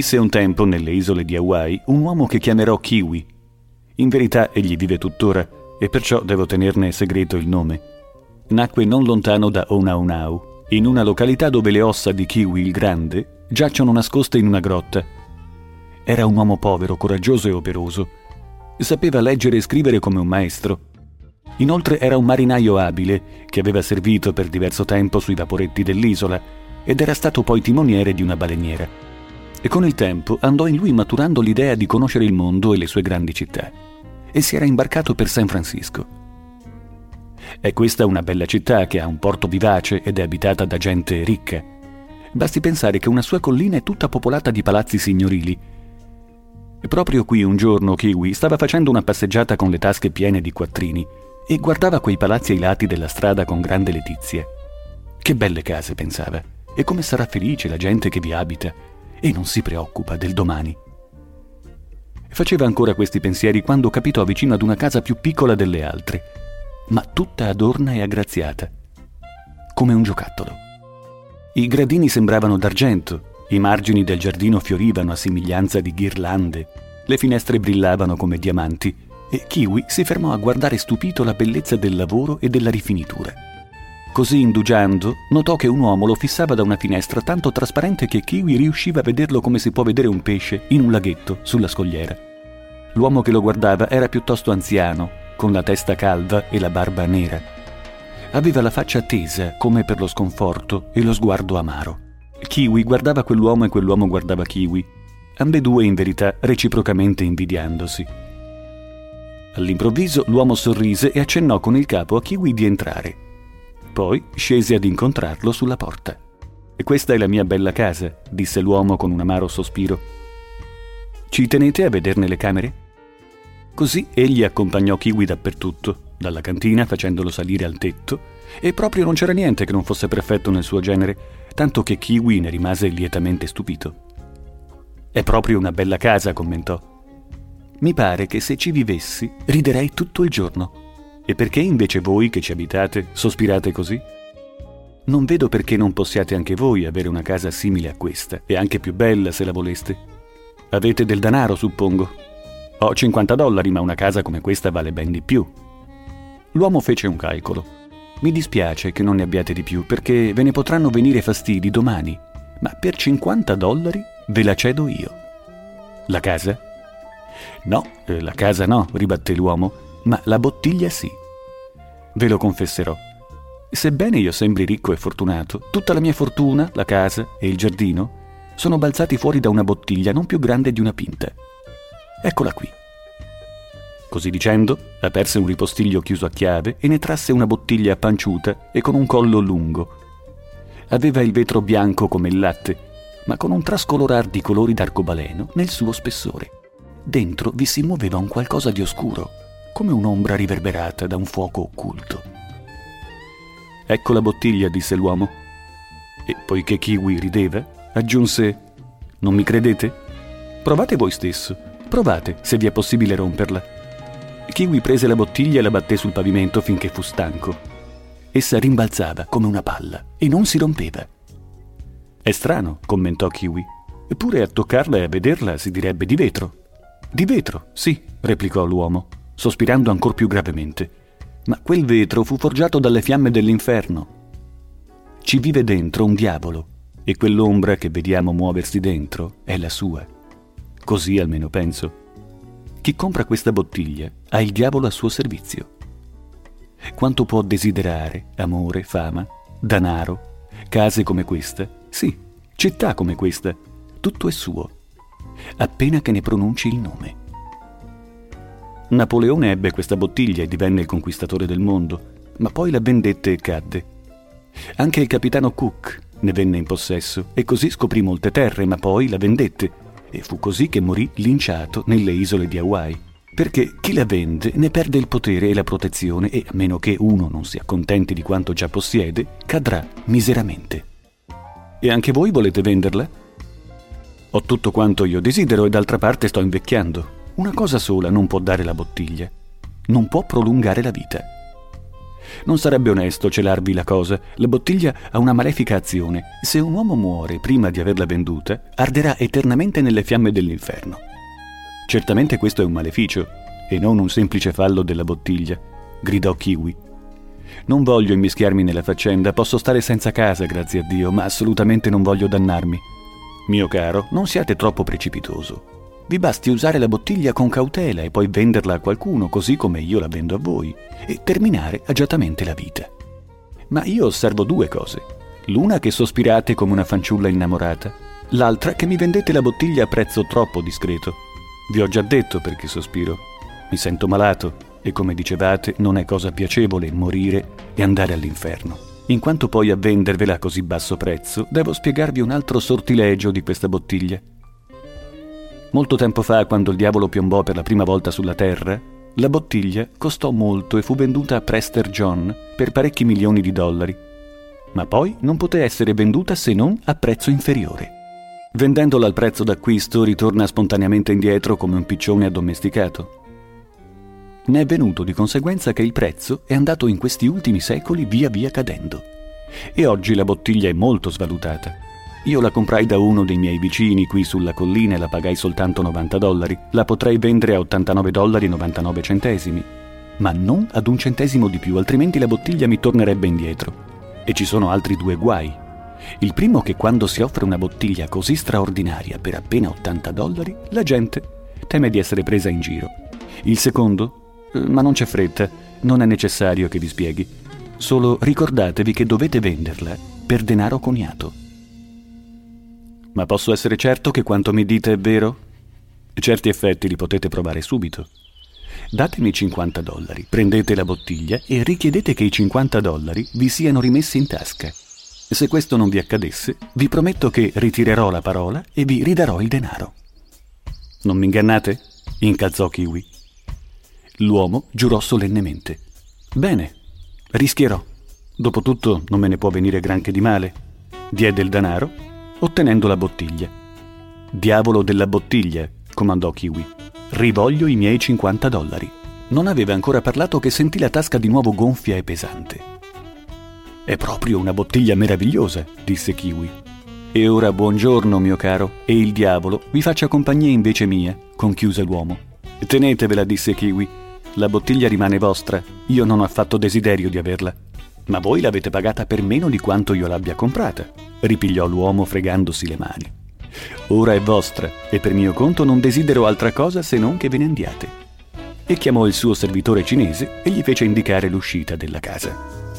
Visse un tempo nelle isole di Hawaii un uomo che chiamerò Kiwi. In verità egli vive tuttora e perciò devo tenerne segreto il nome. Nacque non lontano da Onaunau, in una località dove le ossa di Kiwi il Grande giacciono nascoste in una grotta. Era un uomo povero, coraggioso e operoso. Sapeva leggere e scrivere come un maestro. Inoltre era un marinaio abile che aveva servito per diverso tempo sui vaporetti dell'isola ed era stato poi timoniere di una baleniera e con il tempo andò in lui maturando l'idea di conoscere il mondo e le sue grandi città e si era imbarcato per San Francisco. È questa una bella città che ha un porto vivace ed è abitata da gente ricca. Basti pensare che una sua collina è tutta popolata di palazzi signorili. E proprio qui un giorno Kiwi stava facendo una passeggiata con le tasche piene di quattrini e guardava quei palazzi ai lati della strada con grande letizia. Che belle case, pensava, e come sarà felice la gente che vi abita e non si preoccupa del domani. Faceva ancora questi pensieri quando capitò vicino ad una casa più piccola delle altre, ma tutta adorna e aggraziata, come un giocattolo. I gradini sembravano d'argento, i margini del giardino fiorivano a somiglianza di ghirlande, le finestre brillavano come diamanti e Kiwi si fermò a guardare stupito la bellezza del lavoro e della rifinitura. Così indugiando, notò che un uomo lo fissava da una finestra tanto trasparente che Kiwi riusciva a vederlo come si può vedere un pesce in un laghetto sulla scogliera. L'uomo che lo guardava era piuttosto anziano, con la testa calva e la barba nera. Aveva la faccia tesa come per lo sconforto e lo sguardo amaro. Kiwi guardava quell'uomo e quell'uomo guardava Kiwi, ambedue in verità reciprocamente invidiandosi. All'improvviso l'uomo sorrise e accennò con il capo a Kiwi di entrare. Poi scesi ad incontrarlo sulla porta. E questa è la mia bella casa, disse l'uomo con un amaro sospiro. Ci tenete a vederne le camere? Così egli accompagnò Kiwi dappertutto, dalla cantina facendolo salire al tetto, e proprio non c'era niente che non fosse perfetto nel suo genere, tanto che Kiwi ne rimase lietamente stupito. È proprio una bella casa, commentò. Mi pare che se ci vivessi riderei tutto il giorno. E perché invece voi che ci abitate sospirate così? Non vedo perché non possiate anche voi avere una casa simile a questa, e anche più bella se la voleste. Avete del denaro, suppongo. Ho 50 dollari, ma una casa come questa vale ben di più. L'uomo fece un calcolo. Mi dispiace che non ne abbiate di più, perché ve ne potranno venire fastidi domani, ma per 50 dollari ve la cedo io. La casa? No, eh, la casa no, ribatté l'uomo, ma la bottiglia sì. Ve lo confesserò. Sebbene io sembri ricco e fortunato, tutta la mia fortuna, la casa e il giardino sono balzati fuori da una bottiglia non più grande di una pinta. Eccola qui. Così dicendo, aperse un ripostiglio chiuso a chiave e ne trasse una bottiglia panciuta e con un collo lungo. Aveva il vetro bianco come il latte, ma con un trascolorar di colori d'arcobaleno nel suo spessore. Dentro vi si muoveva un qualcosa di oscuro, come un'ombra riverberata da un fuoco occulto. Ecco la bottiglia, disse l'uomo. E poiché Kiwi rideva, aggiunse: Non mi credete? Provate voi stesso. Provate, se vi è possibile romperla. Kiwi prese la bottiglia e la batté sul pavimento finché fu stanco. Essa rimbalzava come una palla e non si rompeva. È strano, commentò Kiwi. Eppure a toccarla e a vederla si direbbe di vetro. Di vetro, sì, replicò l'uomo sospirando ancor più gravemente. Ma quel vetro fu forgiato dalle fiamme dell'inferno. Ci vive dentro un diavolo e quell'ombra che vediamo muoversi dentro è la sua. Così almeno penso. Chi compra questa bottiglia ha il diavolo a suo servizio. Quanto può desiderare amore, fama, danaro, case come questa? Sì, città come questa. Tutto è suo, appena che ne pronunci il nome. Napoleone ebbe questa bottiglia e divenne il conquistatore del mondo, ma poi la vendette e cadde. Anche il capitano Cook ne venne in possesso e così scoprì molte terre, ma poi la vendette e fu così che morì linciato nelle isole di Hawaii. Perché chi la vende ne perde il potere e la protezione e, a meno che uno non si accontenti di quanto già possiede, cadrà miseramente. E anche voi volete venderla? Ho tutto quanto io desidero e d'altra parte sto invecchiando. Una cosa sola non può dare la bottiglia. Non può prolungare la vita. Non sarebbe onesto celarvi la cosa. La bottiglia ha una malefica azione. Se un uomo muore prima di averla venduta, arderà eternamente nelle fiamme dell'inferno. Certamente questo è un maleficio, e non un semplice fallo della bottiglia, gridò Kiwi. Non voglio immischiarmi nella faccenda, posso stare senza casa, grazie a Dio, ma assolutamente non voglio dannarmi. Mio caro, non siate troppo precipitoso. Vi basti usare la bottiglia con cautela e poi venderla a qualcuno, così come io la vendo a voi, e terminare agiatamente la vita. Ma io osservo due cose. L'una che sospirate come una fanciulla innamorata, l'altra che mi vendete la bottiglia a prezzo troppo discreto. Vi ho già detto perché sospiro. Mi sento malato e come dicevate non è cosa piacevole morire e andare all'inferno. In quanto poi a vendervela a così basso prezzo, devo spiegarvi un altro sortilegio di questa bottiglia. Molto tempo fa, quando il diavolo piombò per la prima volta sulla Terra, la bottiglia costò molto e fu venduta a Prester John per parecchi milioni di dollari, ma poi non poté essere venduta se non a prezzo inferiore. Vendendola al prezzo d'acquisto ritorna spontaneamente indietro come un piccione addomesticato. Ne è venuto di conseguenza che il prezzo è andato in questi ultimi secoli via via cadendo. E oggi la bottiglia è molto svalutata. Io la comprai da uno dei miei vicini qui sulla collina e la pagai soltanto 90 dollari. La potrei vendere a 89 dollari e 99 centesimi. Ma non ad un centesimo di più, altrimenti la bottiglia mi tornerebbe indietro. E ci sono altri due guai. Il primo che quando si offre una bottiglia così straordinaria per appena 80 dollari, la gente teme di essere presa in giro. Il secondo, eh, ma non c'è fretta, non è necessario che vi spieghi. Solo ricordatevi che dovete venderla per denaro coniato. Ma posso essere certo che quanto mi dite è vero? Certi effetti li potete provare subito. Datemi 50 dollari, prendete la bottiglia e richiedete che i 50 dollari vi siano rimessi in tasca. Se questo non vi accadesse, vi prometto che ritirerò la parola e vi ridarò il denaro. Non mi ingannate? incalzò Kiwi. L'uomo giurò solennemente. Bene, rischierò. Dopotutto non me ne può venire granché di male. Diede il denaro ottenendo la bottiglia. Diavolo della bottiglia, comandò Kiwi. Rivoglio i miei 50 dollari. Non aveva ancora parlato che sentì la tasca di nuovo gonfia e pesante. È proprio una bottiglia meravigliosa, disse Kiwi. E ora buongiorno, mio caro, e il diavolo vi faccia compagnia invece mia, conchiuse l'uomo. Tenetevela, disse Kiwi. La bottiglia rimane vostra, io non ho affatto desiderio di averla ma voi l'avete pagata per meno di quanto io l'abbia comprata, ripigliò l'uomo fregandosi le mani. Ora è vostra e per mio conto non desidero altra cosa se non che ve ne andiate. E chiamò il suo servitore cinese e gli fece indicare l'uscita della casa.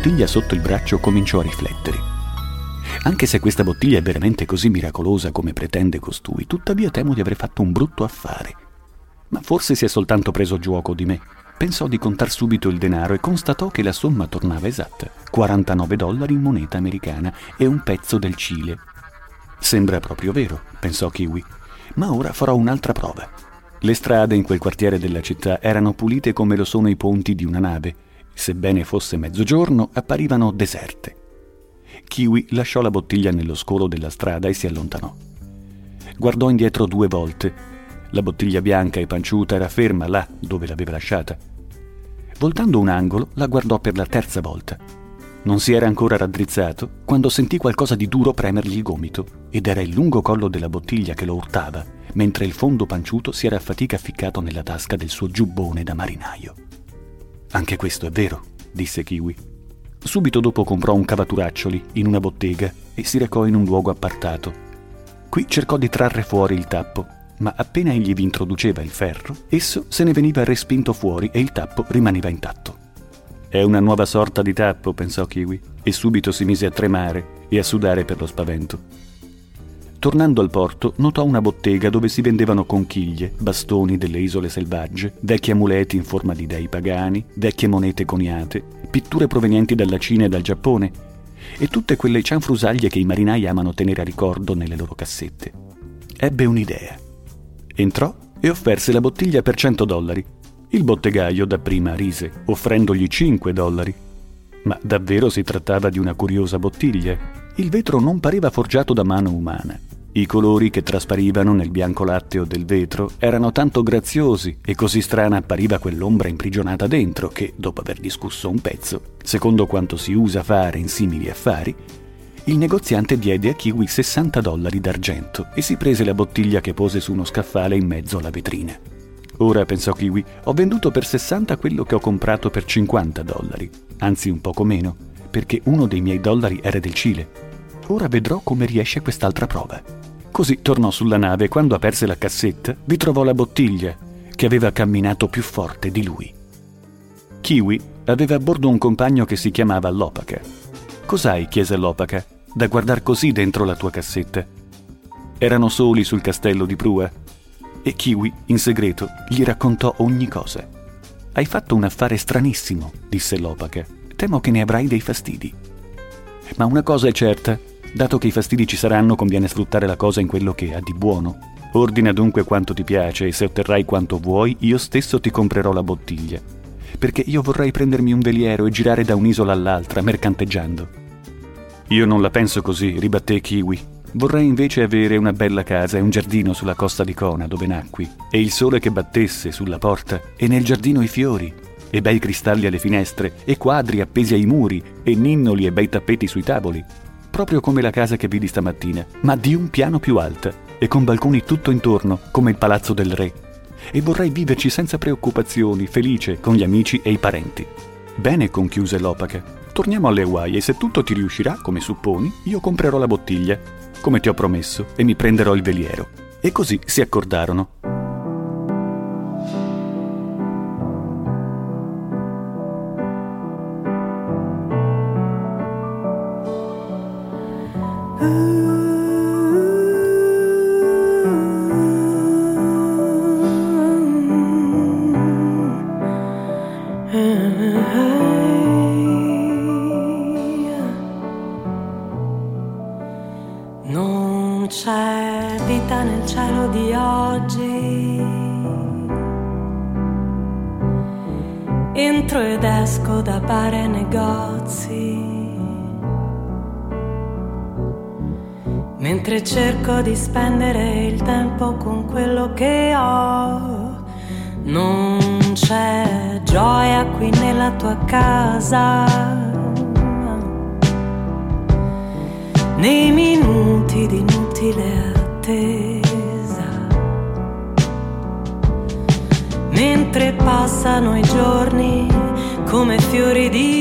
Bottiglia sotto il braccio cominciò a riflettere. Anche se questa bottiglia è veramente così miracolosa come pretende costui, tuttavia temo di aver fatto un brutto affare. Ma forse si è soltanto preso gioco di me. Pensò di contar subito il denaro e constatò che la somma tornava esatta, 49 dollari in moneta americana e un pezzo del Cile. Sembra proprio vero, pensò Kiwi, ma ora farò un'altra prova. Le strade in quel quartiere della città erano pulite come lo sono i ponti di una nave, sebbene fosse mezzogiorno, apparivano deserte. Kiwi lasciò la bottiglia nello scolo della strada e si allontanò. Guardò indietro due volte. La bottiglia bianca e panciuta era ferma là dove l'aveva lasciata. Voltando un angolo, la guardò per la terza volta. Non si era ancora raddrizzato quando sentì qualcosa di duro premergli il gomito ed era il lungo collo della bottiglia che lo urtava, mentre il fondo panciuto si era a fatica ficcato nella tasca del suo giubbone da marinaio. Anche questo è vero, disse Kiwi. Subito dopo comprò un cavaturaccioli in una bottega e si recò in un luogo appartato. Qui cercò di trarre fuori il tappo, ma appena egli vi introduceva il ferro, esso se ne veniva respinto fuori e il tappo rimaneva intatto. È una nuova sorta di tappo, pensò Kiwi, e subito si mise a tremare e a sudare per lo spavento. Tornando al porto, notò una bottega dove si vendevano conchiglie, bastoni delle isole selvagge, vecchi amuleti in forma di dei pagani, vecchie monete coniate, pitture provenienti dalla Cina e dal Giappone e tutte quelle cianfrusaglie che i marinai amano tenere a ricordo nelle loro cassette. Ebbe un'idea. Entrò e offerse la bottiglia per 100 dollari. Il bottegaio dapprima rise, offrendogli 5 dollari. Ma davvero si trattava di una curiosa bottiglia. Il vetro non pareva forgiato da mano umana. I colori che trasparivano nel bianco latteo del vetro erano tanto graziosi e così strana appariva quell'ombra imprigionata dentro che, dopo aver discusso un pezzo, secondo quanto si usa fare in simili affari, il negoziante diede a Kiwi 60 dollari d'argento e si prese la bottiglia che pose su uno scaffale in mezzo alla vetrina. Ora, pensò Kiwi, ho venduto per 60 quello che ho comprato per 50 dollari, anzi un poco meno, perché uno dei miei dollari era del Cile. Ora vedrò come riesce quest'altra prova. Così tornò sulla nave e quando aperse la cassetta vi trovò la bottiglia, che aveva camminato più forte di lui. Kiwi aveva a bordo un compagno che si chiamava Lopaca. Cos'hai? chiese Lopaca, da guardar così dentro la tua cassetta. Erano soli sul castello di prua e Kiwi, in segreto, gli raccontò ogni cosa. Hai fatto un affare stranissimo, disse Lopaca. Temo che ne avrai dei fastidi. Ma una cosa è certa, Dato che i fastidi ci saranno, conviene sfruttare la cosa in quello che ha di buono. Ordina dunque quanto ti piace e se otterrai quanto vuoi, io stesso ti comprerò la bottiglia. Perché io vorrei prendermi un veliero e girare da un'isola all'altra, mercanteggiando. Io non la penso così, ribatté Kiwi. Vorrei invece avere una bella casa e un giardino sulla costa di Kona, dove nacqui, e il sole che battesse sulla porta, e nel giardino i fiori, e bei cristalli alle finestre, e quadri appesi ai muri, e ninnoli e bei tappeti sui tavoli, proprio come la casa che vidi stamattina, ma di un piano più alta e con balconi tutto intorno, come il palazzo del re. E vorrei viverci senza preoccupazioni, felice con gli amici e i parenti. Bene, conchiuse l'opaca. Torniamo alle Hawaii e se tutto ti riuscirà, come supponi, io comprerò la bottiglia, come ti ho promesso, e mi prenderò il veliero. E così si accordarono. Nella tua casa. Nei minuti di inutile attesa. Mentre passano i giorni come fiori di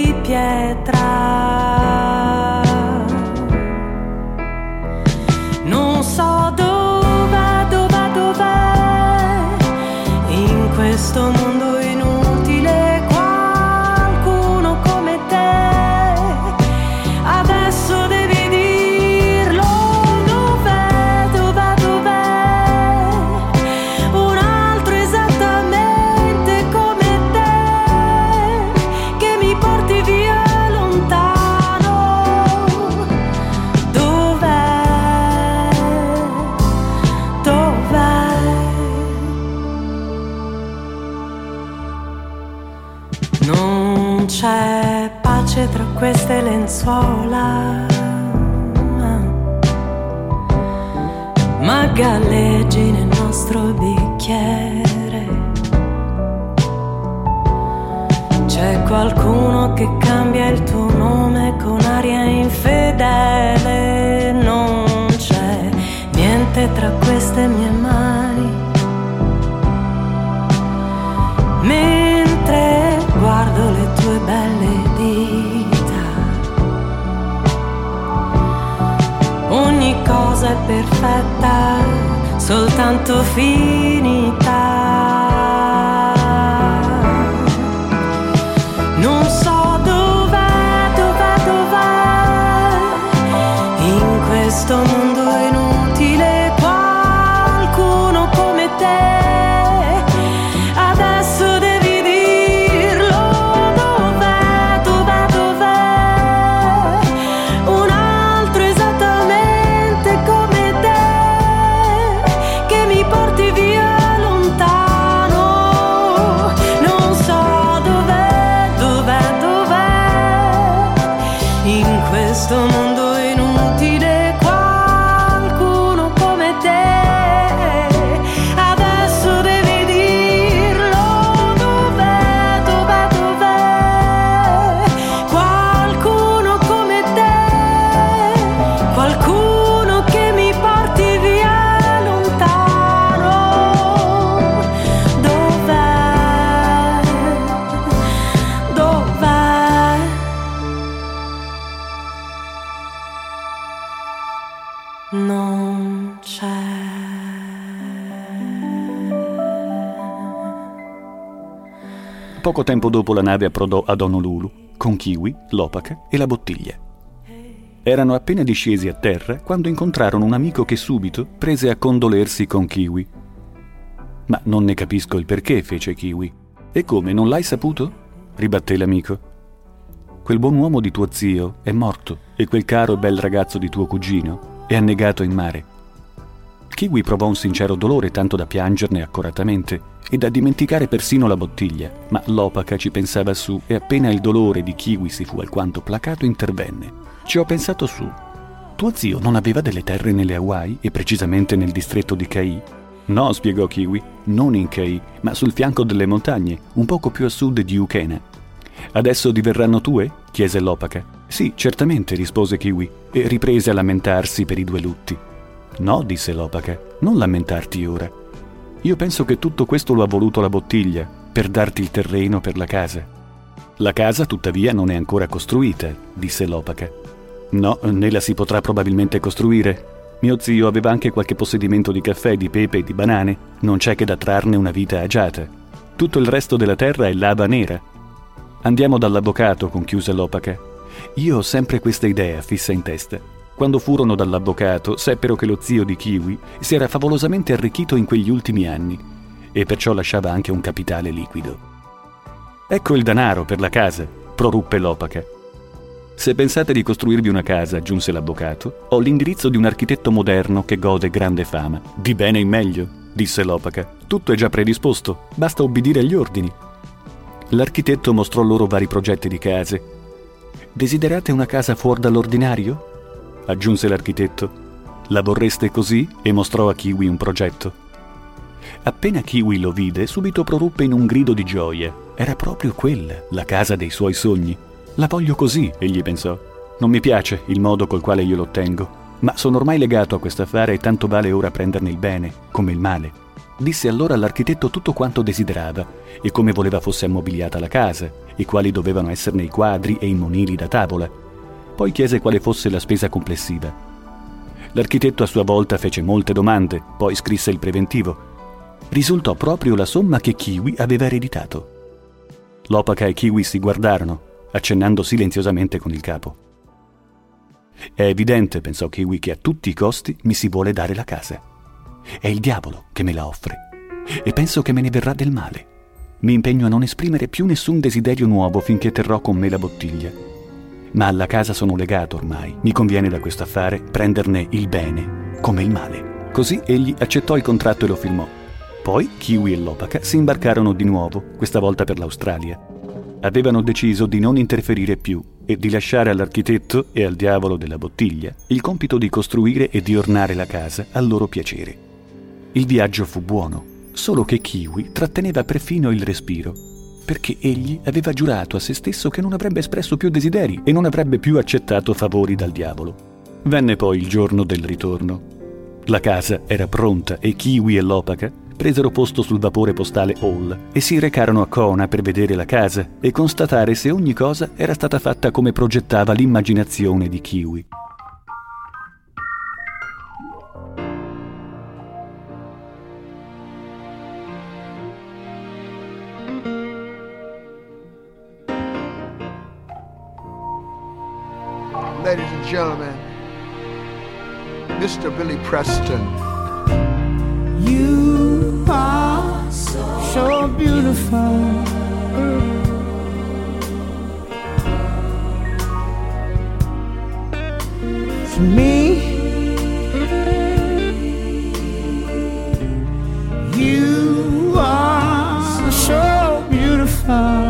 tempo dopo la nave approdò ad Honolulu con Kiwi, l'opaca e la bottiglia. Erano appena discesi a terra quando incontrarono un amico che subito prese a condolersi con Kiwi. Ma non ne capisco il perché, fece Kiwi. E come, non l'hai saputo? ribatté l'amico. Quel buon uomo di tuo zio è morto e quel caro e bel ragazzo di tuo cugino è annegato in mare. Kiwi provò un sincero dolore tanto da piangerne accoratamente e da dimenticare persino la bottiglia, ma l'opaca ci pensava su e appena il dolore di Kiwi si fu alquanto placato intervenne. Ci ho pensato su. Tuo zio non aveva delle terre nelle Hawaii e precisamente nel distretto di Kai? No, spiegò Kiwi, non in Kai, ma sul fianco delle montagne, un poco più a sud di Ukena. Adesso diverranno tue? chiese l'opaca. Sì, certamente, rispose Kiwi, e riprese a lamentarsi per i due lutti. No, disse l'opaca, non lamentarti ora. Io penso che tutto questo lo ha voluto la bottiglia, per darti il terreno per la casa. La casa, tuttavia, non è ancora costruita, disse l'opaca. No, né la si potrà probabilmente costruire. Mio zio aveva anche qualche possedimento di caffè, di pepe e di banane, non c'è che da trarne una vita agiata. Tutto il resto della terra è lava nera. Andiamo dall'avvocato, conchiuse l'opaca. Io ho sempre questa idea fissa in testa. Quando furono dall'avvocato, seppero che lo zio di Kiwi si era favolosamente arricchito in quegli ultimi anni e perciò lasciava anche un capitale liquido. Ecco il denaro per la casa, proruppe l'opaca. Se pensate di costruirvi una casa, aggiunse l'avvocato, ho l'indirizzo di un architetto moderno che gode grande fama. Di bene in meglio, disse l'opaca. Tutto è già predisposto, basta obbedire agli ordini. L'architetto mostrò loro vari progetti di case. Desiderate una casa fuori dall'ordinario? Aggiunse l'architetto. La vorreste così? e mostrò a Kiwi un progetto. Appena Kiwi lo vide, subito proruppe in un grido di gioia. Era proprio quella, la casa dei suoi sogni. La voglio così, egli pensò. Non mi piace il modo col quale io l'ottengo, ma sono ormai legato a quest'affare e tanto vale ora prenderne il bene, come il male. Disse allora all'architetto tutto quanto desiderava e come voleva fosse ammobiliata la casa e quali dovevano esserne i quadri e i monili da tavola. Poi chiese quale fosse la spesa complessiva. L'architetto a sua volta fece molte domande, poi scrisse il preventivo. Risultò proprio la somma che Kiwi aveva ereditato. L'opaca e Kiwi si guardarono, accennando silenziosamente con il capo. È evidente, pensò Kiwi, che a tutti i costi mi si vuole dare la casa. È il diavolo che me la offre e penso che me ne verrà del male. Mi impegno a non esprimere più nessun desiderio nuovo finché terrò con me la bottiglia. Ma alla casa sono legato ormai. Mi conviene da questo affare prenderne il bene come il male. Così egli accettò il contratto e lo firmò. Poi Kiwi e l'Opaca si imbarcarono di nuovo, questa volta per l'Australia. Avevano deciso di non interferire più e di lasciare all'architetto e al diavolo della bottiglia il compito di costruire e di ornare la casa a loro piacere. Il viaggio fu buono, solo che Kiwi tratteneva perfino il respiro, perché egli aveva giurato a se stesso che non avrebbe espresso più desideri e non avrebbe più accettato favori dal diavolo. Venne poi il giorno del ritorno. La casa era pronta e Kiwi e l'Opaca presero posto sul vapore postale Hall e si recarono a Kona per vedere la casa e constatare se ogni cosa era stata fatta come progettava l'immaginazione di Kiwi. Gentlemen, Mr. Billy Preston. You are so beautiful. To me, you are so beautiful.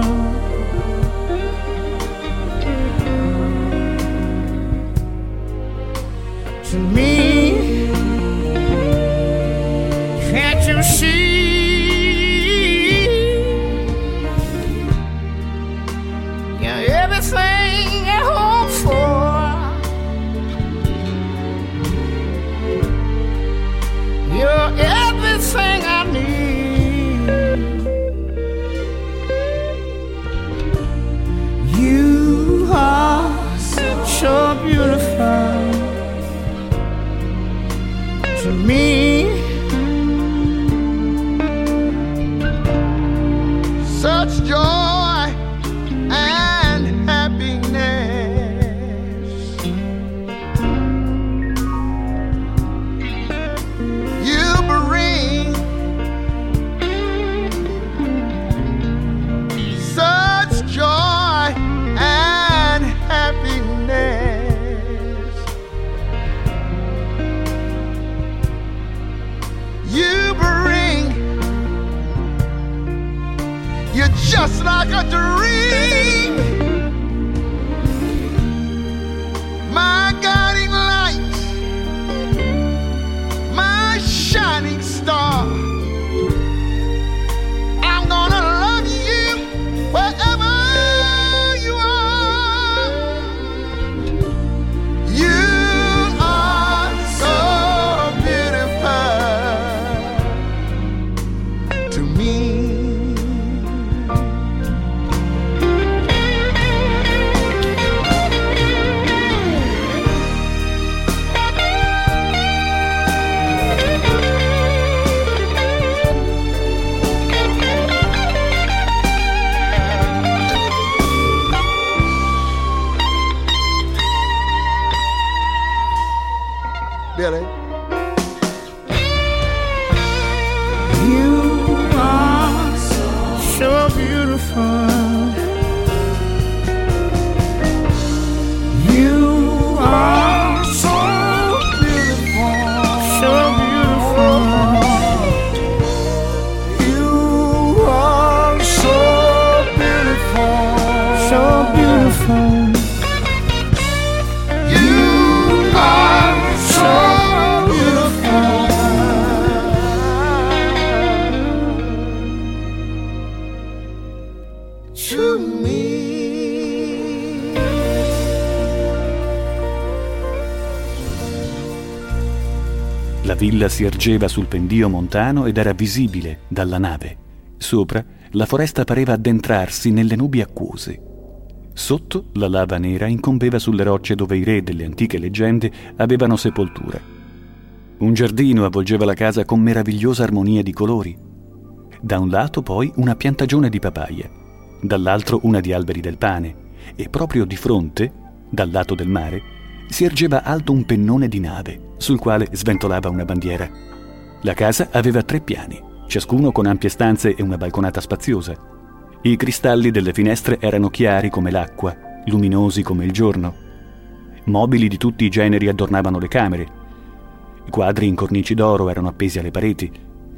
Villa si ergeva sul pendio montano ed era visibile dalla nave. Sopra, la foresta pareva addentrarsi nelle nubi acquose. Sotto, la lava nera incombeva sulle rocce dove i re delle antiche leggende avevano sepoltura. Un giardino avvolgeva la casa con meravigliosa armonia di colori. Da un lato poi una piantagione di papaya, dall'altro una di alberi del pane e proprio di fronte, dal lato del mare, si ergeva alto un pennone di nave sul quale sventolava una bandiera. La casa aveva tre piani, ciascuno con ampie stanze e una balconata spaziosa. I cristalli delle finestre erano chiari come l'acqua, luminosi come il giorno. Mobili di tutti i generi adornavano le camere. Quadri in cornici d'oro erano appesi alle pareti.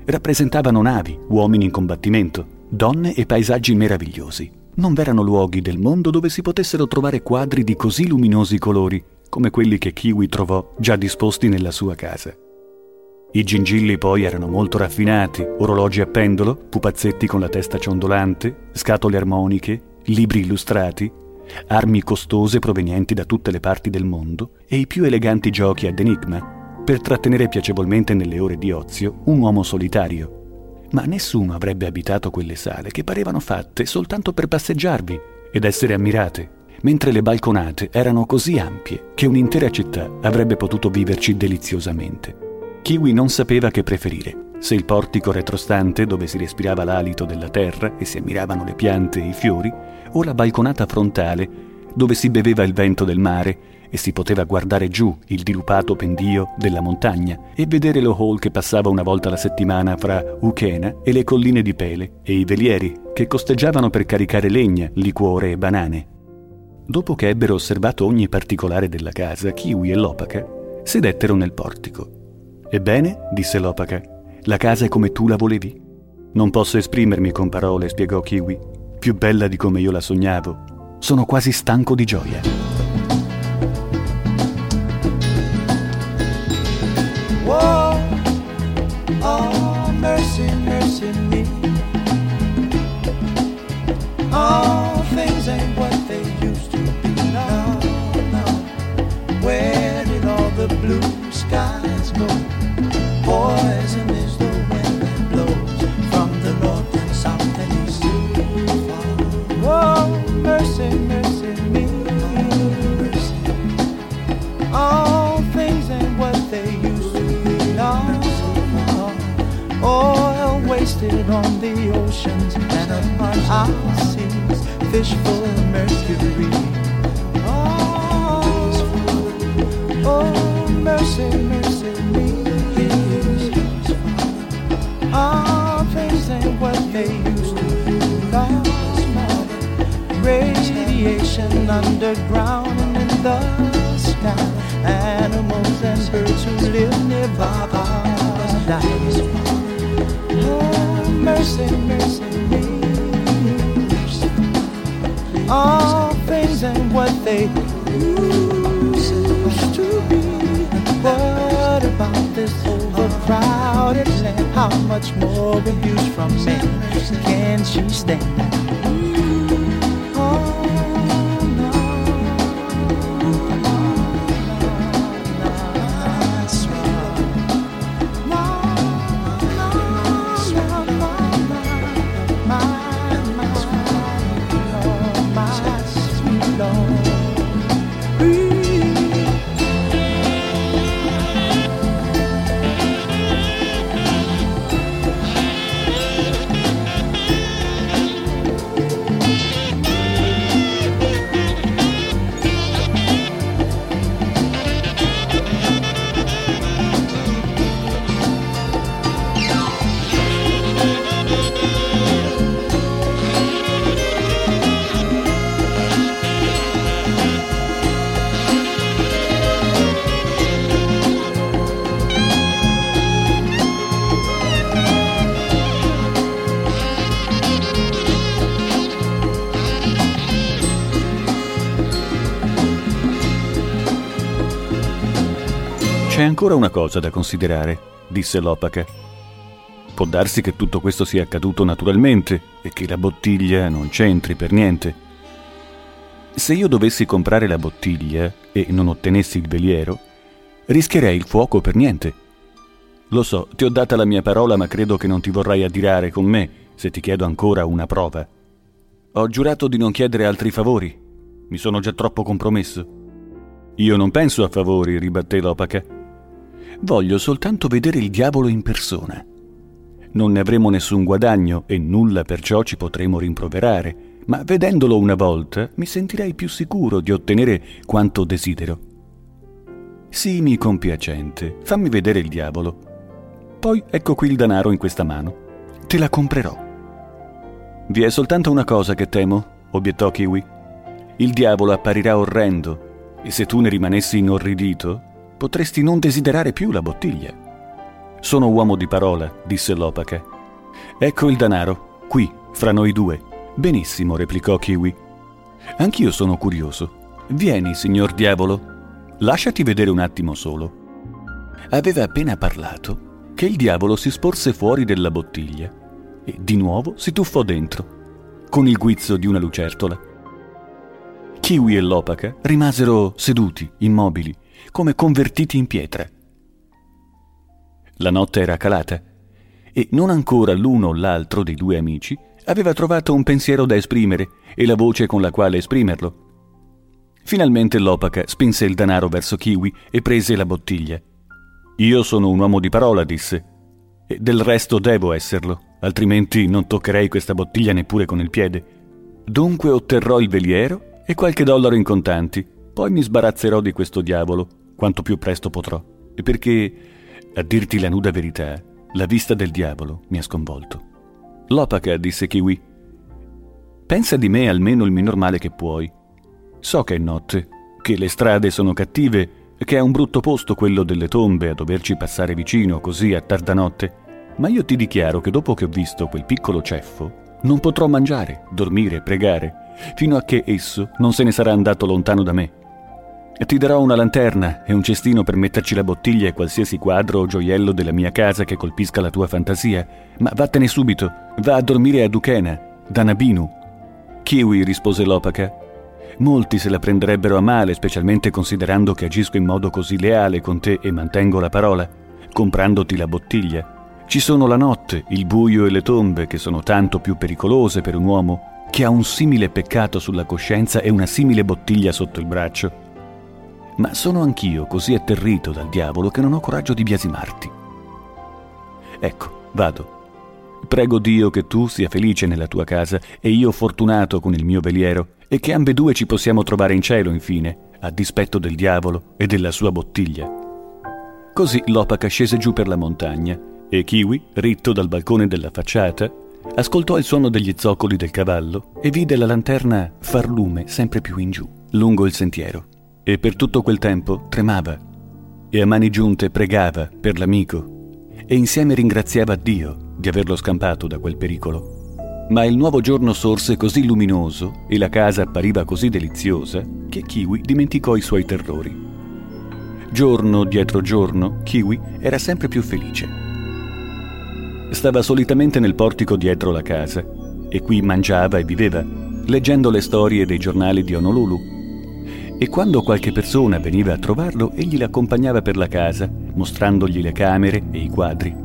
Rappresentavano navi, uomini in combattimento, donne e paesaggi meravigliosi. Non v'erano luoghi del mondo dove si potessero trovare quadri di così luminosi colori come quelli che Kiwi trovò già disposti nella sua casa. I gingilli poi erano molto raffinati, orologi a pendolo, pupazzetti con la testa ciondolante, scatole armoniche, libri illustrati, armi costose provenienti da tutte le parti del mondo e i più eleganti giochi ad enigma per trattenere piacevolmente nelle ore di ozio un uomo solitario. Ma nessuno avrebbe abitato quelle sale che parevano fatte soltanto per passeggiarvi ed essere ammirate, mentre le balconate erano così ampie che un'intera città avrebbe potuto viverci deliziosamente. Kiwi non sapeva che preferire, se il portico retrostante dove si respirava l'alito della terra e si ammiravano le piante e i fiori, o la balconata frontale dove si beveva il vento del mare e si poteva guardare giù il dilupato pendio della montagna e vedere lo hall che passava una volta alla settimana fra Ukena e le colline di Pele e i velieri che costeggiavano per caricare legna, liquore e banane. Dopo che ebbero osservato ogni particolare della casa, Kiwi e Lopaka sedettero nel portico. Ebbene, disse Lopaka, la casa è come tu la volevi? Non posso esprimermi con parole, spiegò Kiwi. Più bella di come io la sognavo. Sono quasi stanco di gioia. Whoa, oh, Poison is the wind that blows from the north and south. Oh, mercy, mercy me. All things ain't what they used to be. Oil wasted on the oceans and on our seas. Fish full of mercury. Oh, oh mercy, mercy me. All things ain't what they used to be. Radiation underground and in the sky. Animals and birds who live nearby. Oh, mercy, mercy me. All things ain't what they used. What about this overcrowded land? How much more abuse from men can she stand? Ancora una cosa da considerare, disse l'opaca. Può darsi che tutto questo sia accaduto naturalmente e che la bottiglia non c'entri per niente. Se io dovessi comprare la bottiglia e non ottenessi il veliero, rischierei il fuoco per niente. Lo so, ti ho data la mia parola, ma credo che non ti vorrai addirare con me se ti chiedo ancora una prova. Ho giurato di non chiedere altri favori. Mi sono già troppo compromesso. Io non penso a favori, ribatté l'opaca. Voglio soltanto vedere il diavolo in persona. Non ne avremo nessun guadagno e nulla perciò ci potremo rimproverare, ma vedendolo una volta mi sentirei più sicuro di ottenere quanto desidero. Sii mi compiacente, fammi vedere il diavolo. Poi ecco qui il denaro in questa mano. Te la comprerò. Vi è soltanto una cosa che temo, obiettò Kiwi. Il diavolo apparirà orrendo e se tu ne rimanessi inorridito, potresti non desiderare più la bottiglia. Sono uomo di parola, disse l'opaca. Ecco il denaro, qui, fra noi due. Benissimo, replicò Kiwi. Anch'io sono curioso. Vieni, signor diavolo. Lasciati vedere un attimo solo. Aveva appena parlato che il diavolo si sporse fuori della bottiglia e di nuovo si tuffò dentro, con il guizzo di una lucertola. Kiwi e l'opaca rimasero seduti, immobili, come convertiti in pietra. La notte era calata e non ancora l'uno o l'altro dei due amici aveva trovato un pensiero da esprimere e la voce con la quale esprimerlo. Finalmente l'opaca spinse il denaro verso Kiwi e prese la bottiglia. Io sono un uomo di parola, disse, e del resto devo esserlo, altrimenti non toccherei questa bottiglia neppure con il piede. Dunque otterrò il veliero e qualche dollaro in contanti, poi mi sbarazzerò di questo diavolo quanto più presto potrò, perché, a dirti la nuda verità, la vista del diavolo mi ha sconvolto. L'opaca, disse Kiwi, pensa di me almeno il minor male che puoi. So che è notte, che le strade sono cattive che è un brutto posto quello delle tombe a doverci passare vicino così a tarda notte, ma io ti dichiaro che dopo che ho visto quel piccolo ceffo, non potrò mangiare, dormire, pregare, fino a che esso non se ne sarà andato lontano da me. Ti darò una lanterna e un cestino per metterci la bottiglia e qualsiasi quadro o gioiello della mia casa che colpisca la tua fantasia, ma vattene subito, va a dormire a Duchena, da Nabinu. Kiwi, rispose l'opaca. Molti se la prenderebbero a male, specialmente considerando che agisco in modo così leale con te e mantengo la parola, comprandoti la bottiglia. Ci sono la notte, il buio e le tombe, che sono tanto più pericolose per un uomo che ha un simile peccato sulla coscienza e una simile bottiglia sotto il braccio. Ma sono anch'io così atterrito dal diavolo che non ho coraggio di biasimarti. Ecco, vado. Prego Dio che tu sia felice nella tua casa e io fortunato con il mio veliero e che ambedue ci possiamo trovare in cielo infine, a dispetto del diavolo e della sua bottiglia. Così l'opaca scese giù per la montagna e Kiwi, ritto dal balcone della facciata, ascoltò il suono degli zoccoli del cavallo e vide la lanterna far lume sempre più in giù, lungo il sentiero. E per tutto quel tempo tremava e a mani giunte pregava per l'amico e insieme ringraziava Dio di averlo scampato da quel pericolo. Ma il nuovo giorno sorse così luminoso e la casa appariva così deliziosa che Kiwi dimenticò i suoi terrori. Giorno dietro giorno, Kiwi era sempre più felice. Stava solitamente nel portico dietro la casa e qui mangiava e viveva, leggendo le storie dei giornali di Honolulu. E quando qualche persona veniva a trovarlo, egli l'accompagnava per la casa, mostrandogli le camere e i quadri.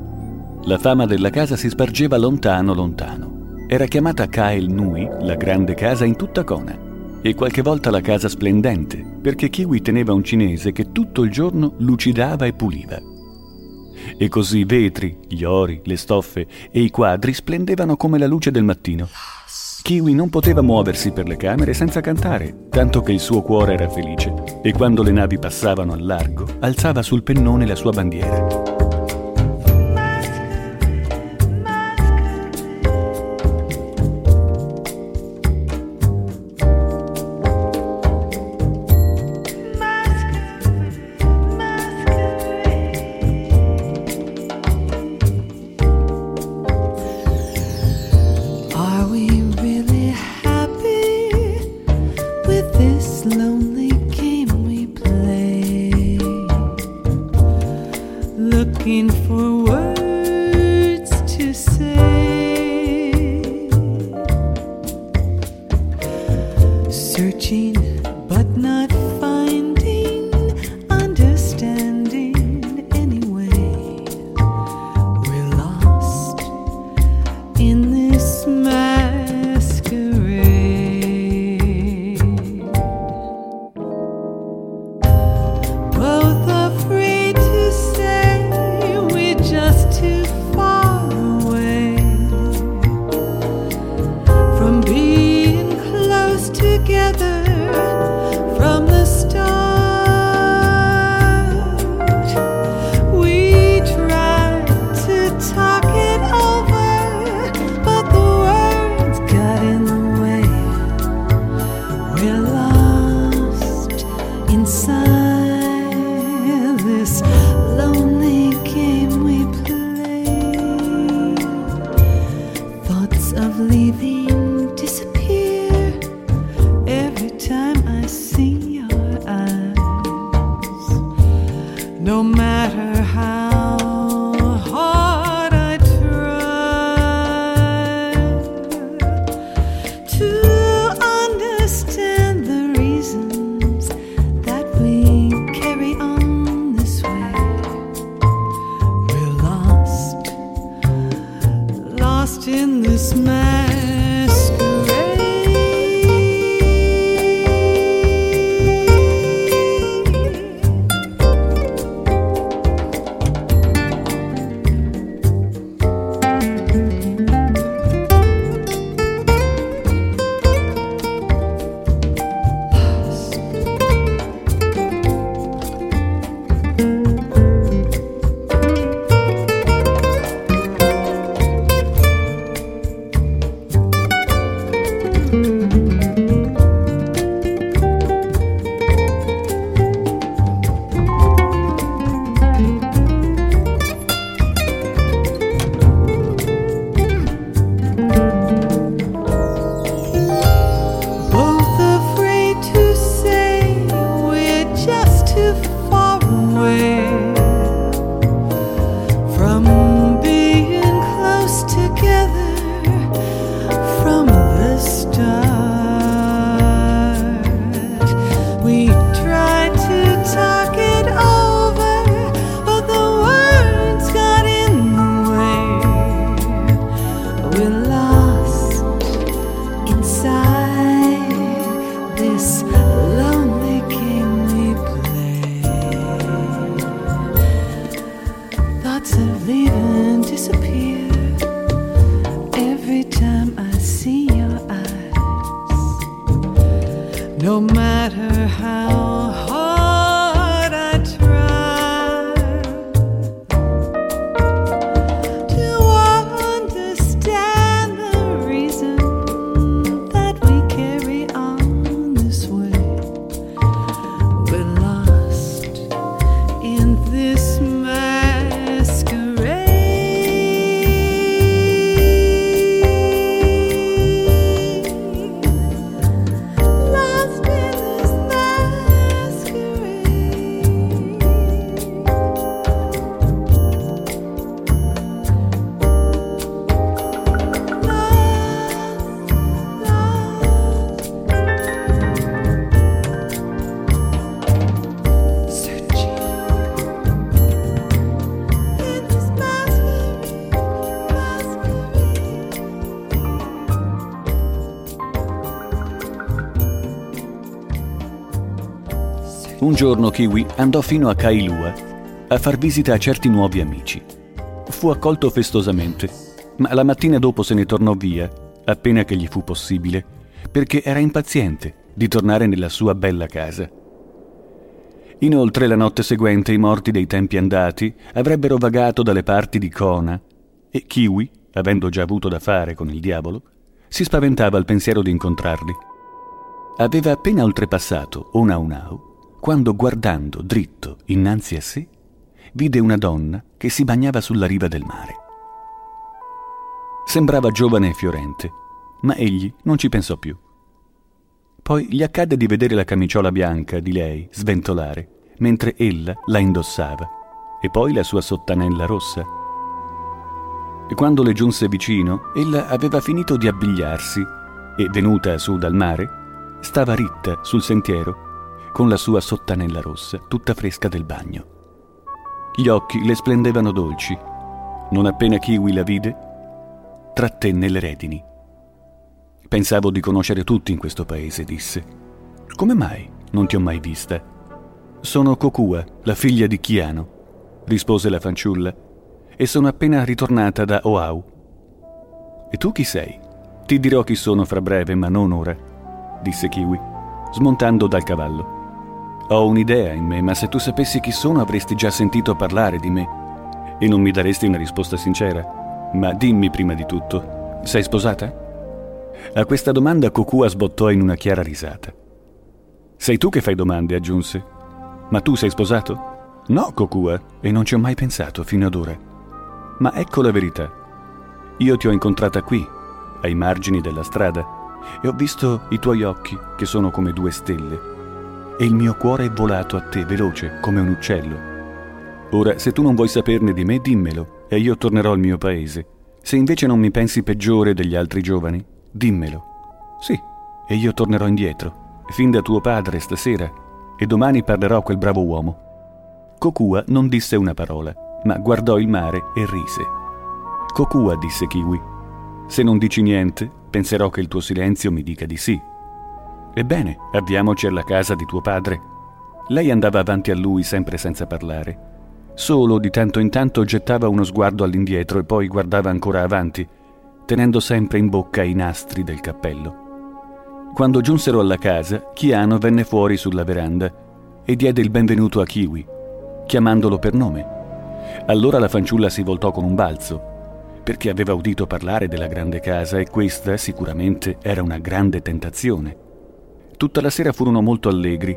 La fama della casa si spargeva lontano lontano. Era chiamata Kael Nui, la grande casa in tutta Kona, e qualche volta la casa splendente, perché Kiwi teneva un cinese che tutto il giorno lucidava e puliva. E così i vetri, gli ori, le stoffe e i quadri splendevano come la luce del mattino. Kiwi non poteva muoversi per le camere senza cantare, tanto che il suo cuore era felice, e quando le navi passavano al largo, alzava sul pennone la sua bandiera. Giorno Kiwi andò fino a Kailua a far visita a certi nuovi amici. Fu accolto festosamente, ma la mattina dopo se ne tornò via, appena che gli fu possibile, perché era impaziente di tornare nella sua bella casa. Inoltre la notte seguente i morti dei tempi andati avrebbero vagato dalle parti di Kona e Kiwi, avendo già avuto da fare con il diavolo, si spaventava al pensiero di incontrarli. Aveva appena oltrepassato Onaunau quando, guardando dritto innanzi a sé, vide una donna che si bagnava sulla riva del mare. Sembrava giovane e fiorente, ma egli non ci pensò più. Poi gli accadde di vedere la camiciola bianca di lei sventolare mentre ella la indossava, e poi la sua sottanella rossa. E quando le giunse vicino, ella aveva finito di abbigliarsi e, venuta su dal mare, stava ritta sul sentiero con la sua sottanella rossa, tutta fresca del bagno. Gli occhi le splendevano dolci. Non appena Kiwi la vide, trattenne le redini. Pensavo di conoscere tutti in questo paese, disse. Come mai non ti ho mai vista? Sono Kokua, la figlia di Chiano, rispose la fanciulla, e sono appena ritornata da Oahu. E tu chi sei? Ti dirò chi sono fra breve, ma non ora, disse Kiwi, smontando dal cavallo. Ho un'idea in me, ma se tu sapessi chi sono avresti già sentito parlare di me e non mi daresti una risposta sincera. Ma dimmi prima di tutto, sei sposata? A questa domanda Kokua sbottò in una chiara risata. Sei tu che fai domande, aggiunse. Ma tu sei sposato? No, Kokua, e non ci ho mai pensato fino ad ora. Ma ecco la verità. Io ti ho incontrata qui, ai margini della strada, e ho visto i tuoi occhi, che sono come due stelle, e il mio cuore è volato a te veloce, come un uccello. Ora, se tu non vuoi saperne di me, dimmelo, e io tornerò al mio paese. Se invece non mi pensi peggiore degli altri giovani, Dimmelo. Sì, e io tornerò indietro, fin da tuo padre stasera, e domani parlerò a quel bravo uomo. Kokua non disse una parola, ma guardò il mare e rise. Kokua, disse Kiwi, se non dici niente, penserò che il tuo silenzio mi dica di sì. Ebbene, avviamoci alla casa di tuo padre. Lei andava avanti a lui sempre senza parlare. Solo di tanto in tanto gettava uno sguardo all'indietro e poi guardava ancora avanti, tenendo sempre in bocca i nastri del cappello. Quando giunsero alla casa, Chiano venne fuori sulla veranda e diede il benvenuto a Kiwi, chiamandolo per nome. Allora la fanciulla si voltò con un balzo, perché aveva udito parlare della grande casa e questa sicuramente era una grande tentazione. Tutta la sera furono molto allegri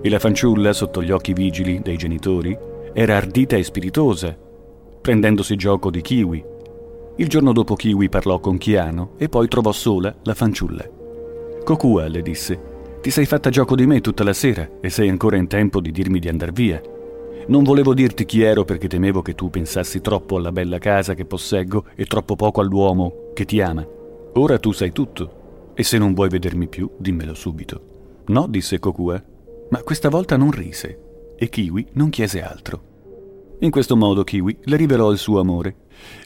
e la fanciulla, sotto gli occhi vigili dei genitori, era ardita e spiritosa, prendendosi gioco di Kiwi, il giorno dopo Kiwi parlò con Chiano e poi trovò sola la fanciulla. Kokua le disse: Ti sei fatta gioco di me tutta la sera e sei ancora in tempo di dirmi di andar via. Non volevo dirti chi ero perché temevo che tu pensassi troppo alla bella casa che posseggo e troppo poco all'uomo che ti ama. Ora tu sai tutto e se non vuoi vedermi più, dimmelo subito. No, disse Kokua, ma questa volta non rise e Kiwi non chiese altro. In questo modo Kiwi le rivelò il suo amore.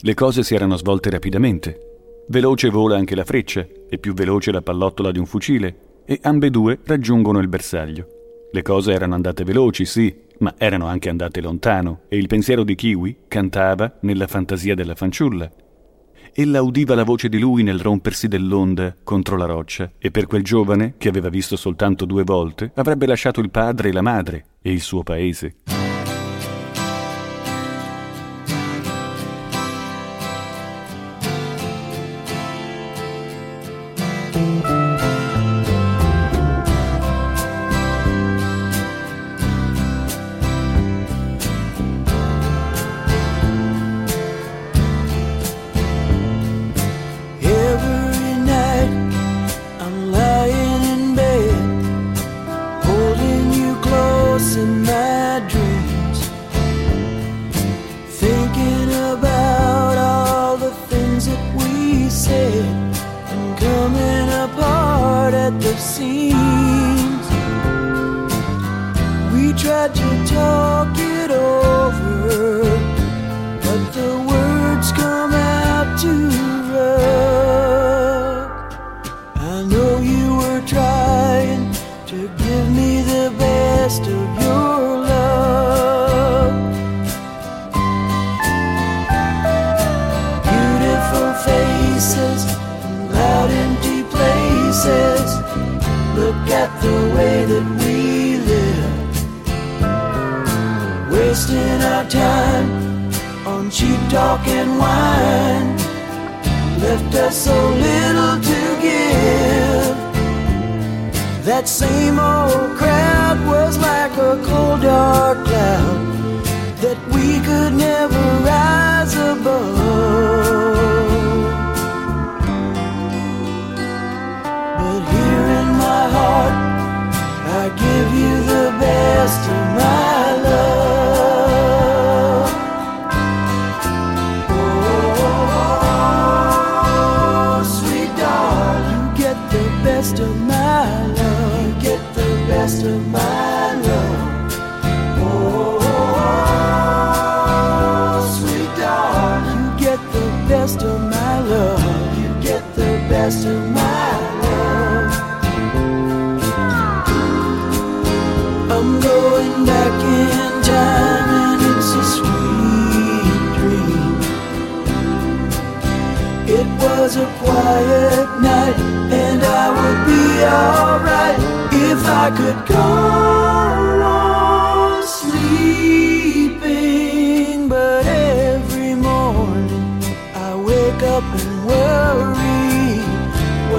Le cose si erano svolte rapidamente. Veloce vola anche la freccia, e più veloce la pallottola di un fucile, e ambedue raggiungono il bersaglio. Le cose erano andate veloci, sì, ma erano anche andate lontano, e il pensiero di Kiwi cantava nella fantasia della fanciulla. Ella udiva la voce di lui nel rompersi dell'onda contro la roccia, e per quel giovane, che aveva visto soltanto due volte, avrebbe lasciato il padre e la madre e il suo paese.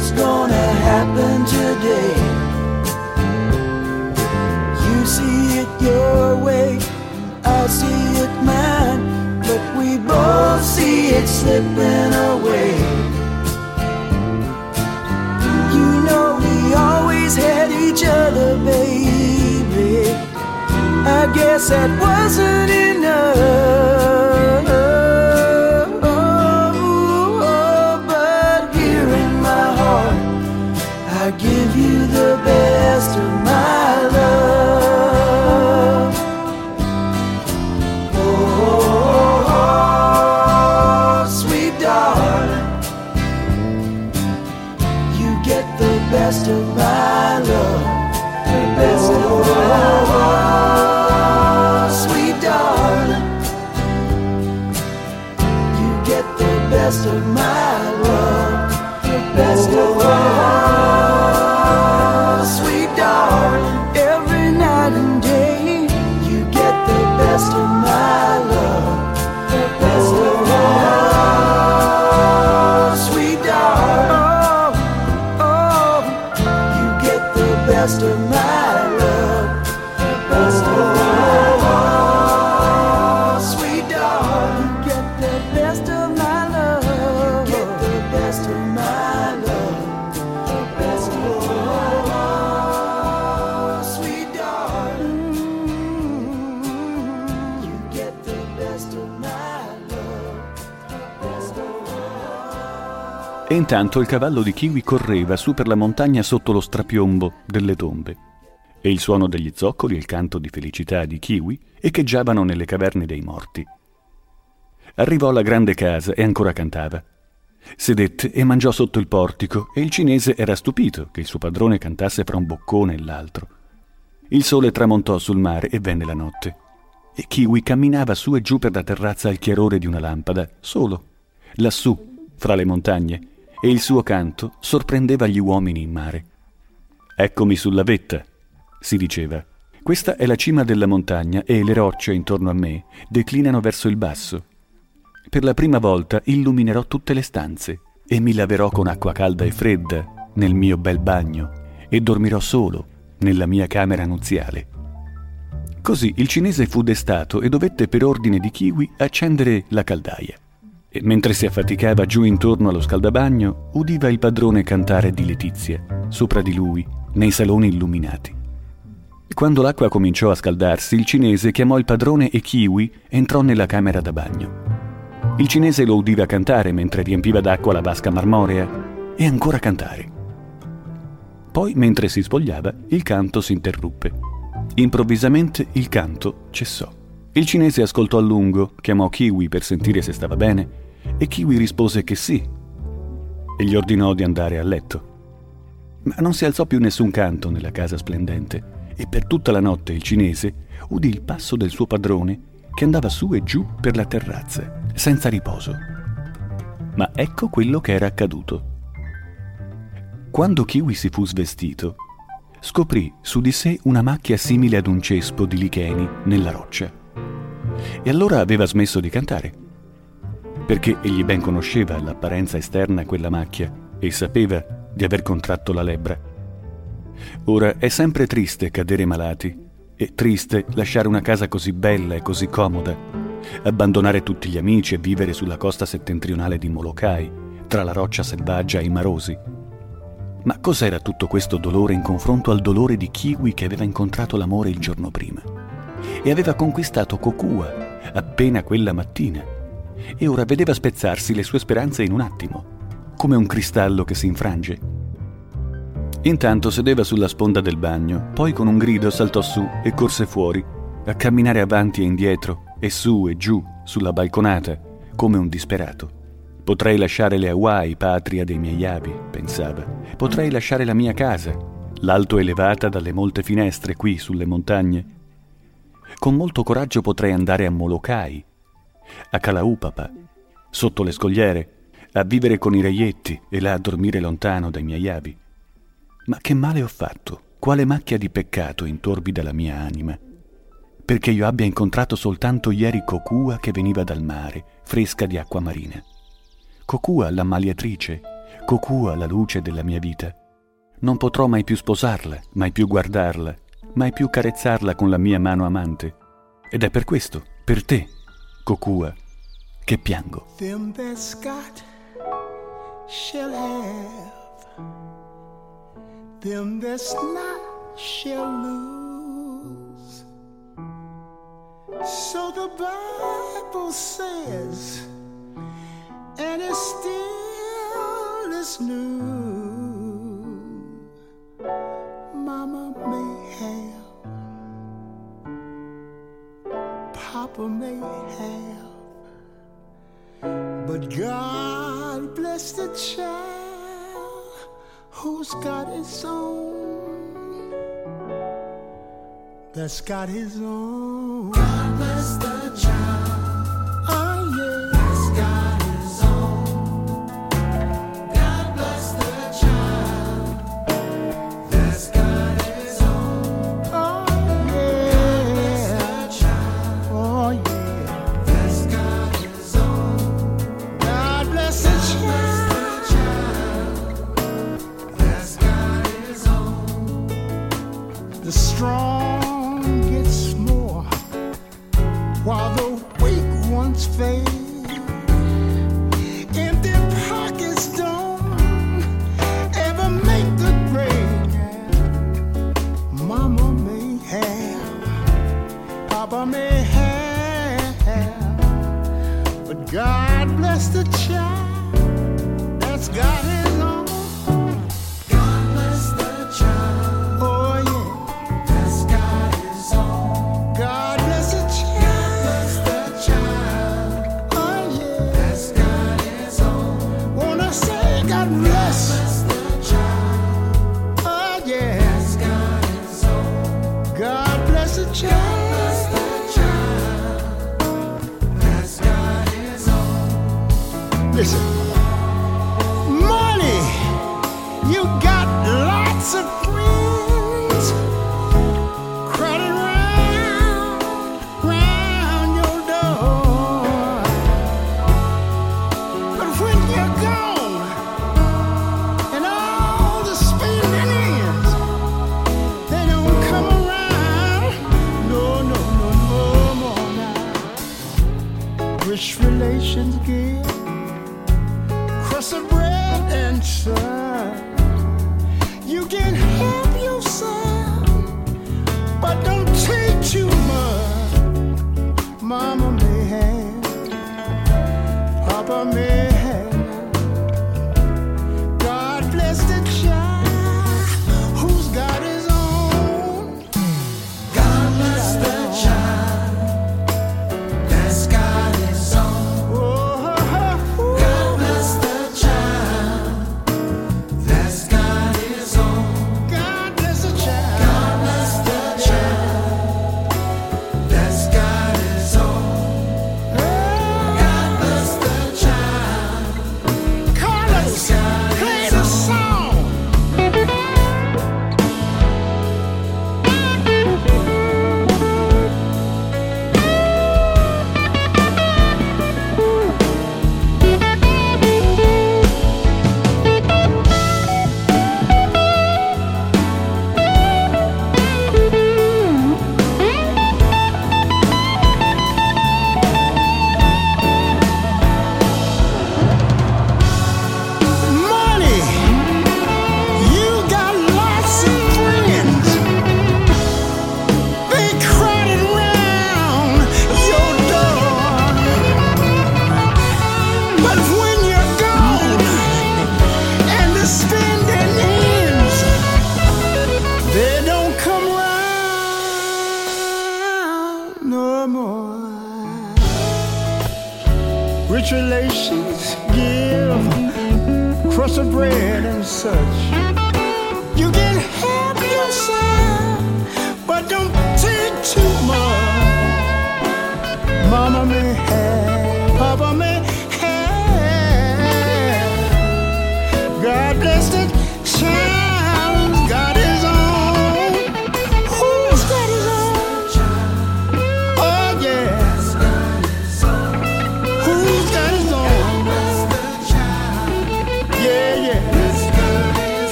What's gonna happen today. You see it your way, I see it mine, but we both see it slipping away. You know we always had each other, baby. I guess that wasn't enough. Intanto il cavallo di Kiwi correva su per la montagna sotto lo strapiombo delle tombe. E il suono degli zoccoli e il canto di felicità di Kiwi echeggiavano nelle caverne dei morti. Arrivò alla grande casa e ancora cantava. Sedette e mangiò sotto il portico e il cinese era stupito che il suo padrone cantasse fra un boccone e l'altro. Il sole tramontò sul mare e venne la notte. E Kiwi camminava su e giù per la terrazza al chiarore di una lampada, solo, lassù, fra le montagne, e il suo canto sorprendeva gli uomini in mare. Eccomi sulla vetta, si diceva. Questa è la cima della montagna e le rocce intorno a me declinano verso il basso. Per la prima volta illuminerò tutte le stanze e mi laverò con acqua calda e fredda nel mio bel bagno e dormirò solo nella mia camera nuziale. Così il cinese fu destato e dovette per ordine di Kiwi accendere la caldaia. E mentre si affaticava giù intorno allo scaldabagno, udiva il padrone cantare di Letizia, sopra di lui, nei saloni illuminati. Quando l'acqua cominciò a scaldarsi, il cinese chiamò il padrone e Kiwi entrò nella camera da bagno. Il cinese lo udiva cantare mentre riempiva d'acqua la vasca marmorea e ancora cantare. Poi, mentre si spogliava, il canto si interruppe. Improvvisamente il canto cessò. Il cinese ascoltò a lungo, chiamò Kiwi per sentire se stava bene e Kiwi rispose che sì e gli ordinò di andare a letto. Ma non si alzò più nessun canto nella casa splendente e per tutta la notte il cinese udì il passo del suo padrone che andava su e giù per la terrazza, senza riposo. Ma ecco quello che era accaduto. Quando Kiwi si fu svestito, scoprì su di sé una macchia simile ad un cespo di licheni nella roccia. E allora aveva smesso di cantare, perché egli ben conosceva l'apparenza esterna a quella macchia e sapeva di aver contratto la lebbra. Ora è sempre triste cadere malati e triste lasciare una casa così bella e così comoda, abbandonare tutti gli amici e vivere sulla costa settentrionale di Molokai, tra la roccia selvaggia e i marosi. Ma cos'era tutto questo dolore in confronto al dolore di Kiwi che aveva incontrato l'amore il giorno prima? E aveva conquistato Kokua appena quella mattina. E ora vedeva spezzarsi le sue speranze in un attimo, come un cristallo che si infrange. Intanto sedeva sulla sponda del bagno, poi con un grido saltò su e corse fuori, a camminare avanti e indietro, e su e giù, sulla balconata, come un disperato. Potrei lasciare le Hawaii, patria dei miei avi, pensava. Potrei lasciare la mia casa, l'alto elevata dalle molte finestre qui sulle montagne. Con molto coraggio potrei andare a Molokai, a Kalaupapa, sotto le scogliere, a vivere con i reietti e là a dormire lontano dai miei avi. Ma che male ho fatto? Quale macchia di peccato intorbida la mia anima? Perché io abbia incontrato soltanto ieri Kokua che veniva dal mare, fresca di acqua marina. Kokua, l'ammaliatrice, Kokua, la luce della mia vita. Non potrò mai più sposarla, mai più guardarla, mai più carezzarla con la mia mano amante. Ed è per questo, per te, Kokua, che piango. Them that's got shall have. them that's not shall lose. So the Bible says, and it still is new. Mama may Papa may have, but God bless the child who's got his own, that's got his own. coming.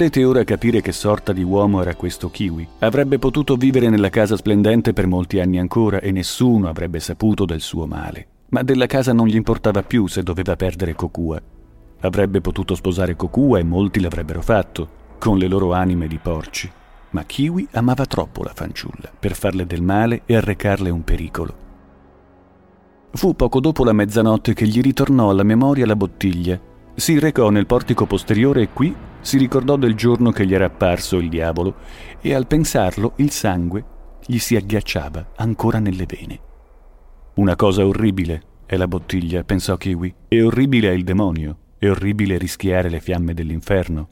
Potrete ora capire che sorta di uomo era questo Kiwi. Avrebbe potuto vivere nella casa splendente per molti anni ancora e nessuno avrebbe saputo del suo male. Ma della casa non gli importava più se doveva perdere Kokua. Avrebbe potuto sposare Kokua e molti l'avrebbero fatto, con le loro anime di porci. Ma Kiwi amava troppo la fanciulla per farle del male e arrecarle un pericolo. Fu poco dopo la mezzanotte che gli ritornò alla memoria la bottiglia. Si recò nel portico posteriore e qui si ricordò del giorno che gli era apparso il diavolo e al pensarlo il sangue gli si agghiacciava ancora nelle vene. Una cosa orribile è la bottiglia, pensò Kiwi, e orribile è il demonio, è orribile rischiare le fiamme dell'inferno.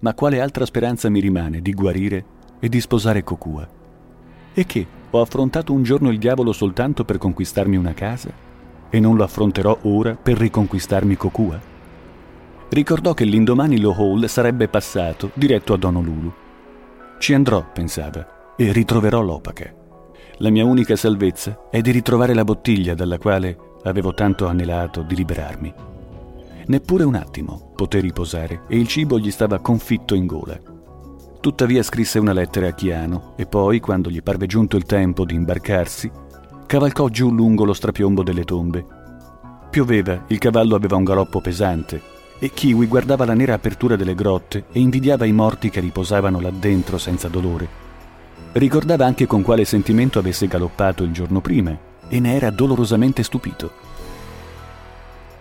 Ma quale altra speranza mi rimane di guarire e di sposare Kokua? E che ho affrontato un giorno il diavolo soltanto per conquistarmi una casa? E non lo affronterò ora per riconquistarmi Kokua? Ricordò che l'indomani lo Hall sarebbe passato diretto ad Honolulu. Ci andrò, pensava, e ritroverò l'opaca. La mia unica salvezza è di ritrovare la bottiglia dalla quale avevo tanto anelato di liberarmi. Neppure un attimo poté riposare e il cibo gli stava confitto in gola. Tuttavia scrisse una lettera a Chiano e poi, quando gli parve giunto il tempo di imbarcarsi, cavalcò giù lungo lo strapiombo delle tombe. Pioveva, il cavallo aveva un galoppo pesante e Kiwi guardava la nera apertura delle grotte e invidiava i morti che riposavano là dentro senza dolore. Ricordava anche con quale sentimento avesse galoppato il giorno prima e ne era dolorosamente stupito.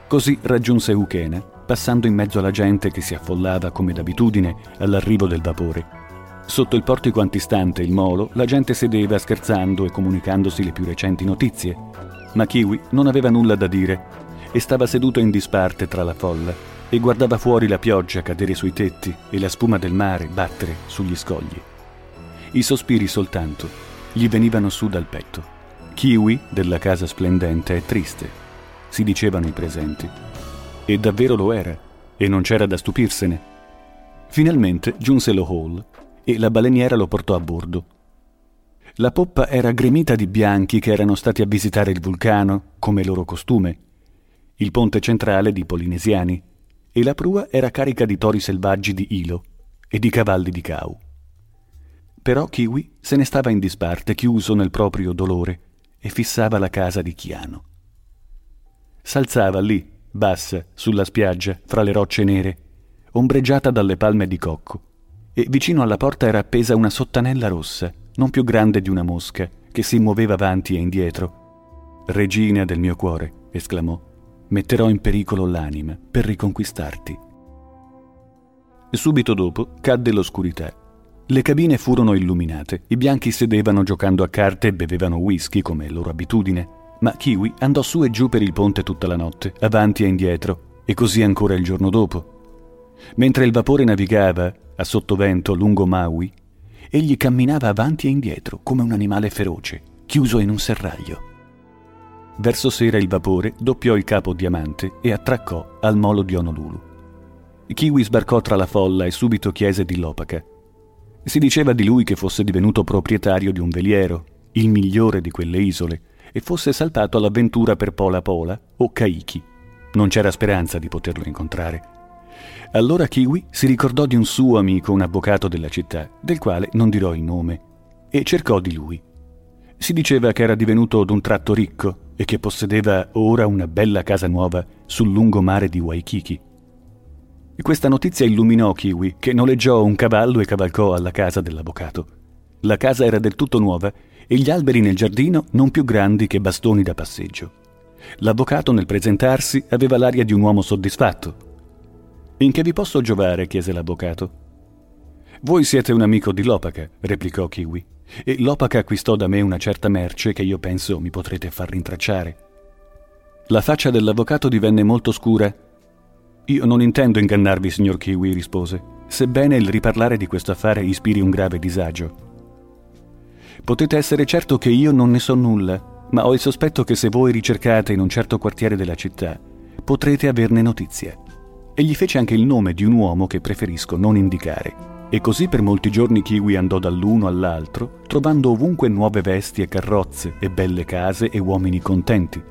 Così raggiunse Ukena, passando in mezzo alla gente che si affollava come d'abitudine all'arrivo del vapore. Sotto il portico antistante il molo, la gente sedeva scherzando e comunicandosi le più recenti notizie. Ma Kiwi non aveva nulla da dire e stava seduto in disparte tra la folla e guardava fuori la pioggia cadere sui tetti e la spuma del mare battere sugli scogli. I sospiri soltanto gli venivano su dal petto. Kiwi della casa splendente è triste, si dicevano i presenti. E davvero lo era, e non c'era da stupirsene. Finalmente giunse lo Hall e la baleniera lo portò a bordo. La poppa era gremita di bianchi che erano stati a visitare il vulcano, come loro costume, il ponte centrale di polinesiani, e la prua era carica di tori selvaggi di Ilo e di cavalli di Cau. Però Kiwi se ne stava in disparte, chiuso nel proprio dolore, e fissava la casa di Chiano. S'alzava lì, bassa, sulla spiaggia, fra le rocce nere, ombreggiata dalle palme di cocco, e vicino alla porta era appesa una sottanella rossa, non più grande di una mosca, che si muoveva avanti e indietro. Regina del mio cuore, esclamò, metterò in pericolo l'anima per riconquistarti. Subito dopo cadde l'oscurità. Le cabine furono illuminate, i bianchi sedevano giocando a carte e bevevano whisky come loro abitudine, ma Kiwi andò su e giù per il ponte tutta la notte, avanti e indietro, e così ancora il giorno dopo. Mentre il vapore navigava, a sottovento, lungo Maui, egli camminava avanti e indietro come un animale feroce, chiuso in un serraglio. Verso sera il vapore doppiò il capo diamante e attraccò al molo di Honolulu. Kiwi sbarcò tra la folla e subito chiese di Lopaca. Si diceva di lui che fosse divenuto proprietario di un veliero, il migliore di quelle isole, e fosse saltato all'avventura per Pola Pola o Kaiki. Non c'era speranza di poterlo incontrare. Allora Kiwi si ricordò di un suo amico, un avvocato della città, del quale non dirò il nome, e cercò di lui. Si diceva che era divenuto d'un tratto ricco e che possedeva ora una bella casa nuova sul lungomare di Waikiki. Questa notizia illuminò Kiwi, che noleggiò un cavallo e cavalcò alla casa dell'avvocato. La casa era del tutto nuova e gli alberi nel giardino non più grandi che bastoni da passeggio. L'avvocato nel presentarsi aveva l'aria di un uomo soddisfatto. In che vi posso giovare? chiese l'avvocato. Voi siete un amico di Lopaka, replicò Kiwi, e Lopaka acquistò da me una certa merce che io penso mi potrete far rintracciare. La faccia dell'avvocato divenne molto scura. Io non intendo ingannarvi, signor Kiwi, rispose, sebbene il riparlare di questo affare ispiri un grave disagio. Potete essere certo che io non ne so nulla, ma ho il sospetto che se voi ricercate in un certo quartiere della città, potrete averne notizie. E gli fece anche il nome di un uomo che preferisco non indicare. E così per molti giorni Kiwi andò dall'uno all'altro, trovando ovunque nuove vesti e carrozze, e belle case e uomini contenti.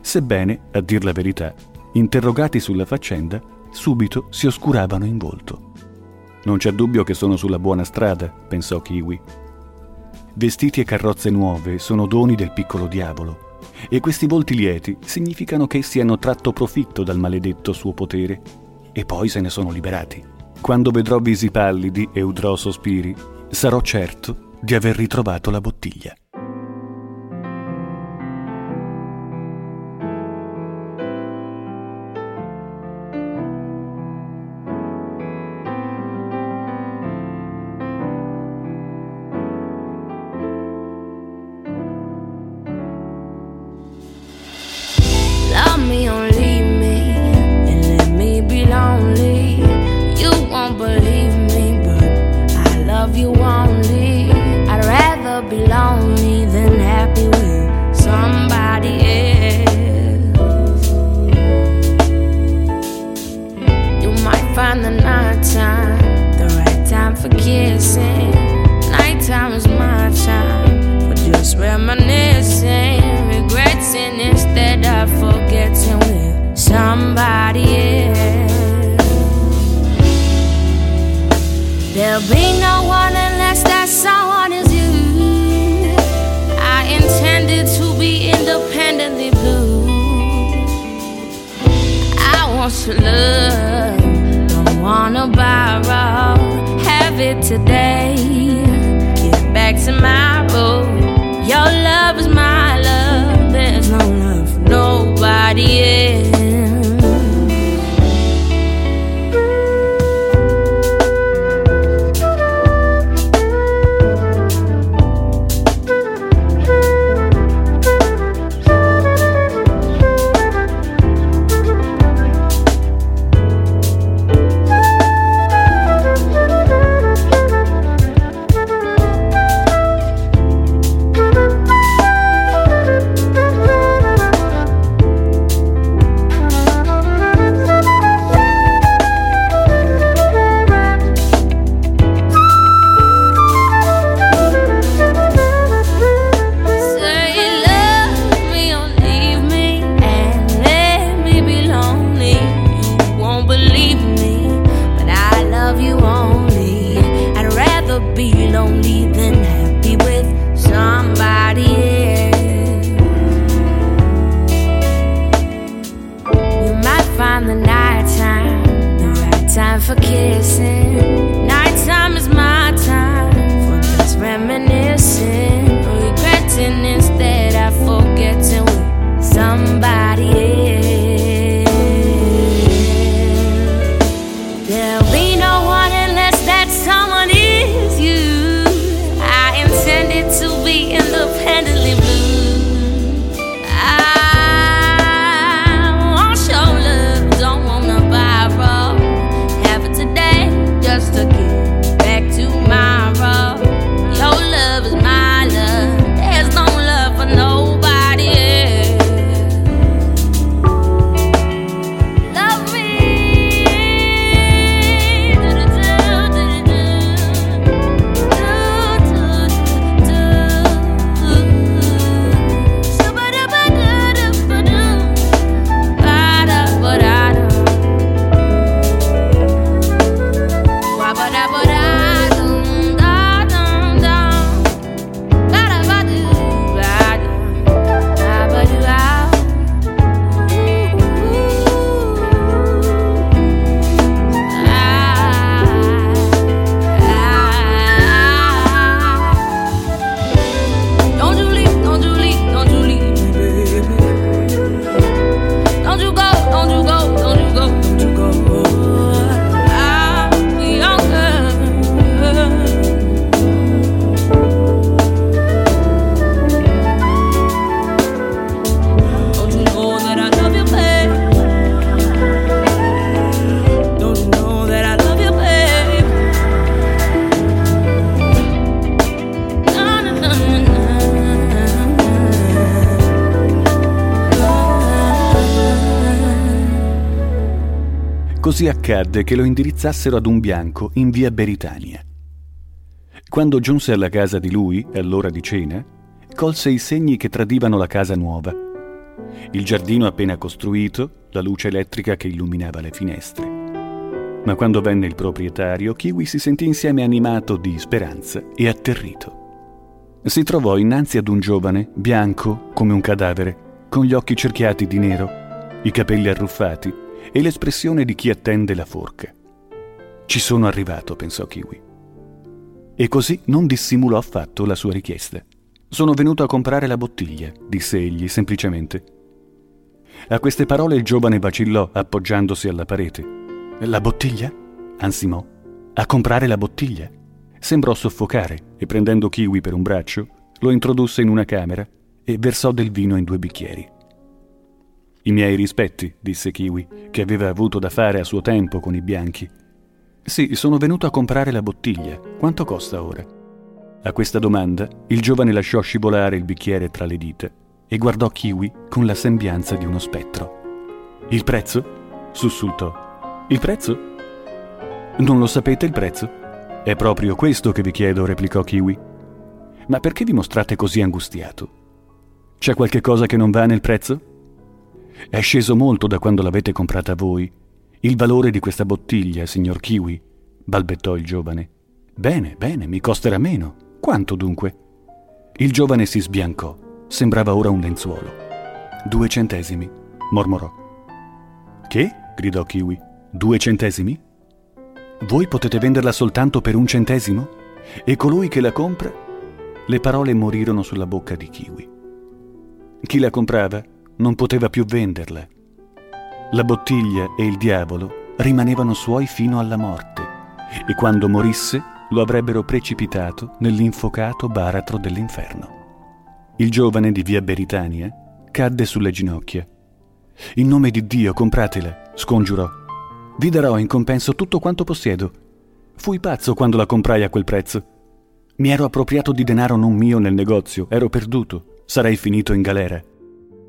Sebbene, a dir la verità, interrogati sulla faccenda, subito si oscuravano in volto. Non c'è dubbio che sono sulla buona strada, pensò Kiwi, Vestiti e carrozze nuove sono doni del piccolo diavolo, e questi volti lieti significano che essi hanno tratto profitto dal maledetto suo potere, e poi se ne sono liberati. Quando vedrò visi pallidi e udrò sospiri, sarò certo di aver ritrovato la bottiglia. Così accadde che lo indirizzassero ad un bianco in via Beritania. Quando giunse alla casa di lui, all'ora di cena, colse i segni che tradivano la casa nuova. Il giardino appena costruito, la luce elettrica che illuminava le finestre. Ma quando venne il proprietario, Kiwi si sentì insieme animato di speranza e atterrito. Si trovò innanzi ad un giovane, bianco come un cadavere, con gli occhi cerchiati di nero, i capelli arruffati e l'espressione di chi attende la forca. Ci sono arrivato, pensò Kiwi. E così non dissimulò affatto la sua richiesta. Sono venuto a comprare la bottiglia, disse egli semplicemente. A queste parole il giovane vacillò appoggiandosi alla parete. La bottiglia? ansimò. A comprare la bottiglia? Sembrò soffocare e prendendo Kiwi per un braccio, lo introdusse in una camera e versò del vino in due bicchieri. I miei rispetti, disse Kiwi, che aveva avuto da fare a suo tempo con i bianchi. Sì, sono venuto a comprare la bottiglia. Quanto costa ora? A questa domanda, il giovane lasciò scivolare il bicchiere tra le dita e guardò Kiwi con la sembianza di uno spettro. Il prezzo? sussultò. Il prezzo? Non lo sapete il prezzo? È proprio questo che vi chiedo, replicò Kiwi. Ma perché vi mostrate così angustiato? C'è qualche cosa che non va nel prezzo? È sceso molto da quando l'avete comprata voi il valore di questa bottiglia, signor Kiwi, balbettò il giovane. Bene, bene, mi costerà meno. Quanto dunque? Il giovane si sbiancò. Sembrava ora un lenzuolo. Due centesimi, mormorò. Che? gridò Kiwi. Due centesimi? Voi potete venderla soltanto per un centesimo? E colui che la compra? Le parole morirono sulla bocca di Kiwi. Chi la comprava non poteva più venderla la bottiglia e il diavolo rimanevano suoi fino alla morte e quando morisse lo avrebbero precipitato nell'infocato baratro dell'inferno. Il giovane di via Beritania cadde sulle ginocchia. In nome di Dio, compratela, scongiurò. Vi darò in compenso tutto quanto possiedo. Fui pazzo quando la comprai a quel prezzo. Mi ero appropriato di denaro non mio nel negozio, ero perduto, sarei finito in galera.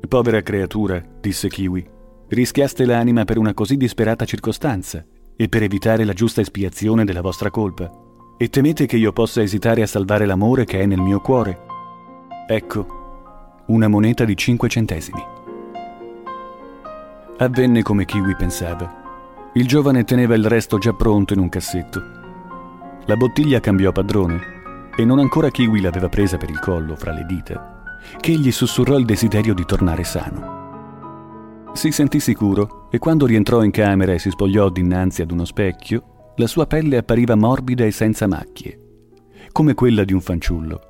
Povera creatura, disse Kiwi, Rischiaste l'anima per una così disperata circostanza e per evitare la giusta espiazione della vostra colpa. E temete che io possa esitare a salvare l'amore che è nel mio cuore. Ecco, una moneta di cinque centesimi. Avvenne come Kiwi pensava. Il giovane teneva il resto già pronto in un cassetto. La bottiglia cambiò padrone e non ancora Kiwi l'aveva presa per il collo fra le dita, che gli sussurrò il desiderio di tornare sano. Si sentì sicuro e quando rientrò in camera e si spogliò dinanzi ad uno specchio, la sua pelle appariva morbida e senza macchie, come quella di un fanciullo.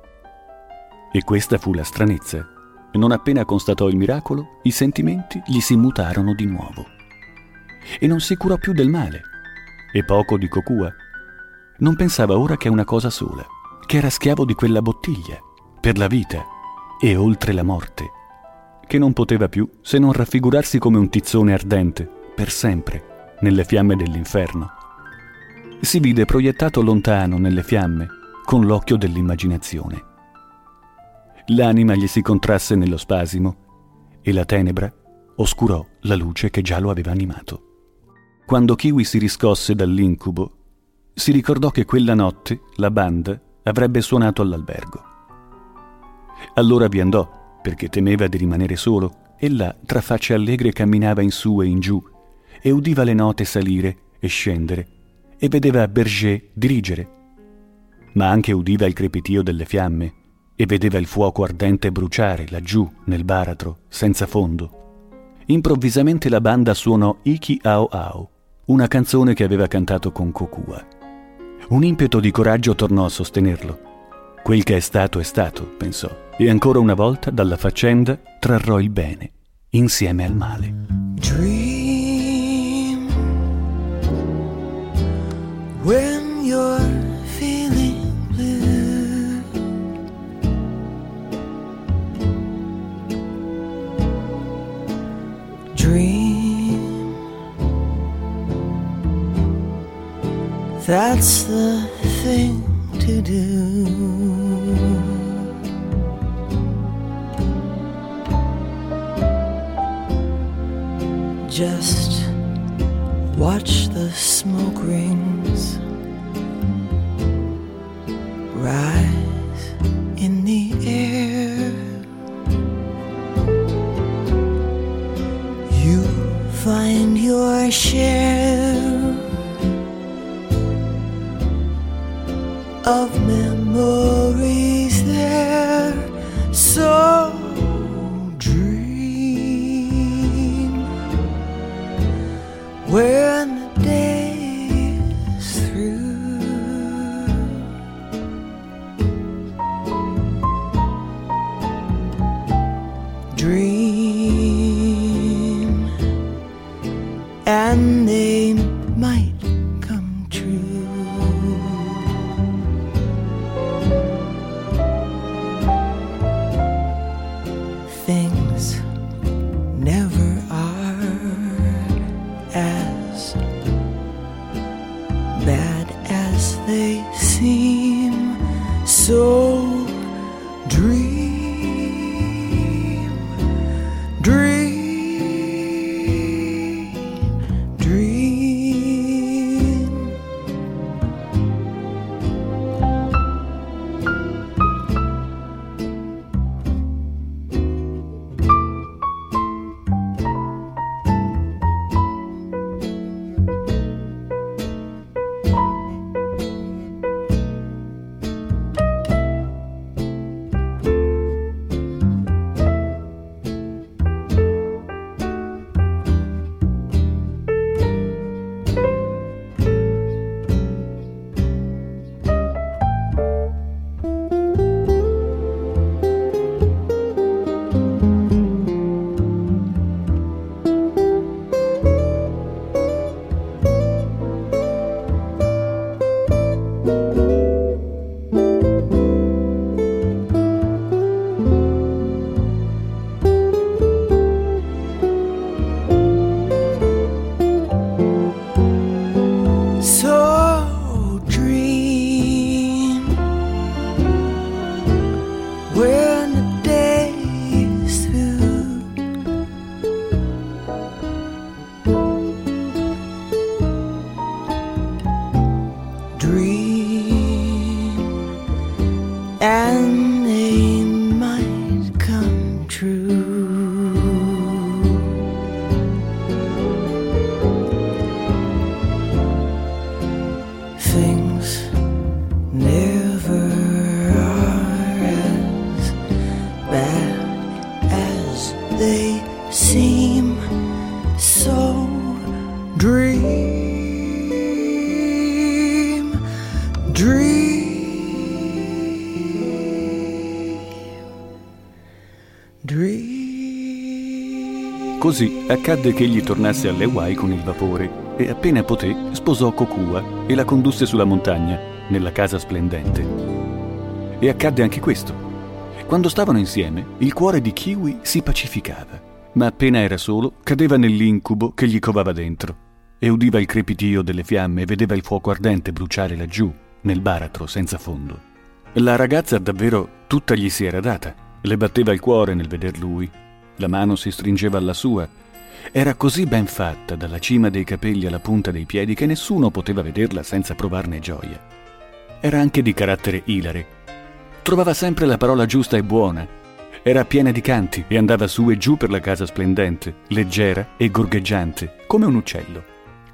E questa fu la stranezza. Non appena constatò il miracolo, i sentimenti gli si mutarono di nuovo. E non si curò più del male. E poco di Cocua. Non pensava ora che a una cosa sola, che era schiavo di quella bottiglia, per la vita e oltre la morte che non poteva più se non raffigurarsi come un tizzone ardente, per sempre, nelle fiamme dell'inferno. Si vide proiettato lontano nelle fiamme, con l'occhio dell'immaginazione. L'anima gli si contrasse nello spasimo e la tenebra oscurò la luce che già lo aveva animato. Quando Kiwi si riscosse dall'incubo, si ricordò che quella notte la banda avrebbe suonato all'albergo. Allora vi andò perché temeva di rimanere solo, e là, tra facce allegre, camminava in su e in giù, e udiva le note salire e scendere, e vedeva Berger dirigere. Ma anche udiva il crepitio delle fiamme, e vedeva il fuoco ardente bruciare laggiù, nel baratro, senza fondo. Improvvisamente la banda suonò Iki Ao Ao, una canzone che aveva cantato con Kokua. Un impeto di coraggio tornò a sostenerlo. Quel che è stato è stato, pensò, e ancora una volta dalla faccenda trarrò il bene insieme al male. Dream when you're feeling blue. Dream that's the thing to do. Just Watch the smoke rings rise in the air. You find your share of memories there. So when the day is through. Dream and they might come true. Things accadde che egli tornasse alle Hawaii con il vapore e appena poté sposò Kokua e la condusse sulla montagna, nella casa splendente. E accadde anche questo. Quando stavano insieme, il cuore di Kiwi si pacificava, ma appena era solo cadeva nell'incubo che gli covava dentro e udiva il crepitio delle fiamme e vedeva il fuoco ardente bruciare laggiù, nel baratro senza fondo. La ragazza davvero tutta gli si era data, le batteva il cuore nel veder lui, la mano si stringeva alla sua. Era così ben fatta, dalla cima dei capelli alla punta dei piedi, che nessuno poteva vederla senza provarne gioia. Era anche di carattere ilare. Trovava sempre la parola giusta e buona. Era piena di canti e andava su e giù per la casa splendente, leggera e gorgheggiante, come un uccello.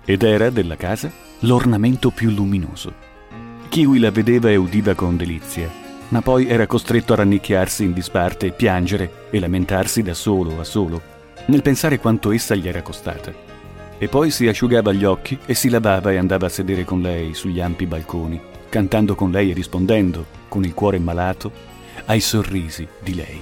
Ed era, della casa, l'ornamento più luminoso. Kiwi la vedeva e udiva con delizia, ma poi era costretto a rannicchiarsi in disparte, piangere e lamentarsi da solo a solo, nel pensare quanto essa gli era costata. E poi si asciugava gli occhi e si lavava e andava a sedere con lei sugli ampi balconi, cantando con lei e rispondendo, con il cuore malato, ai sorrisi di lei.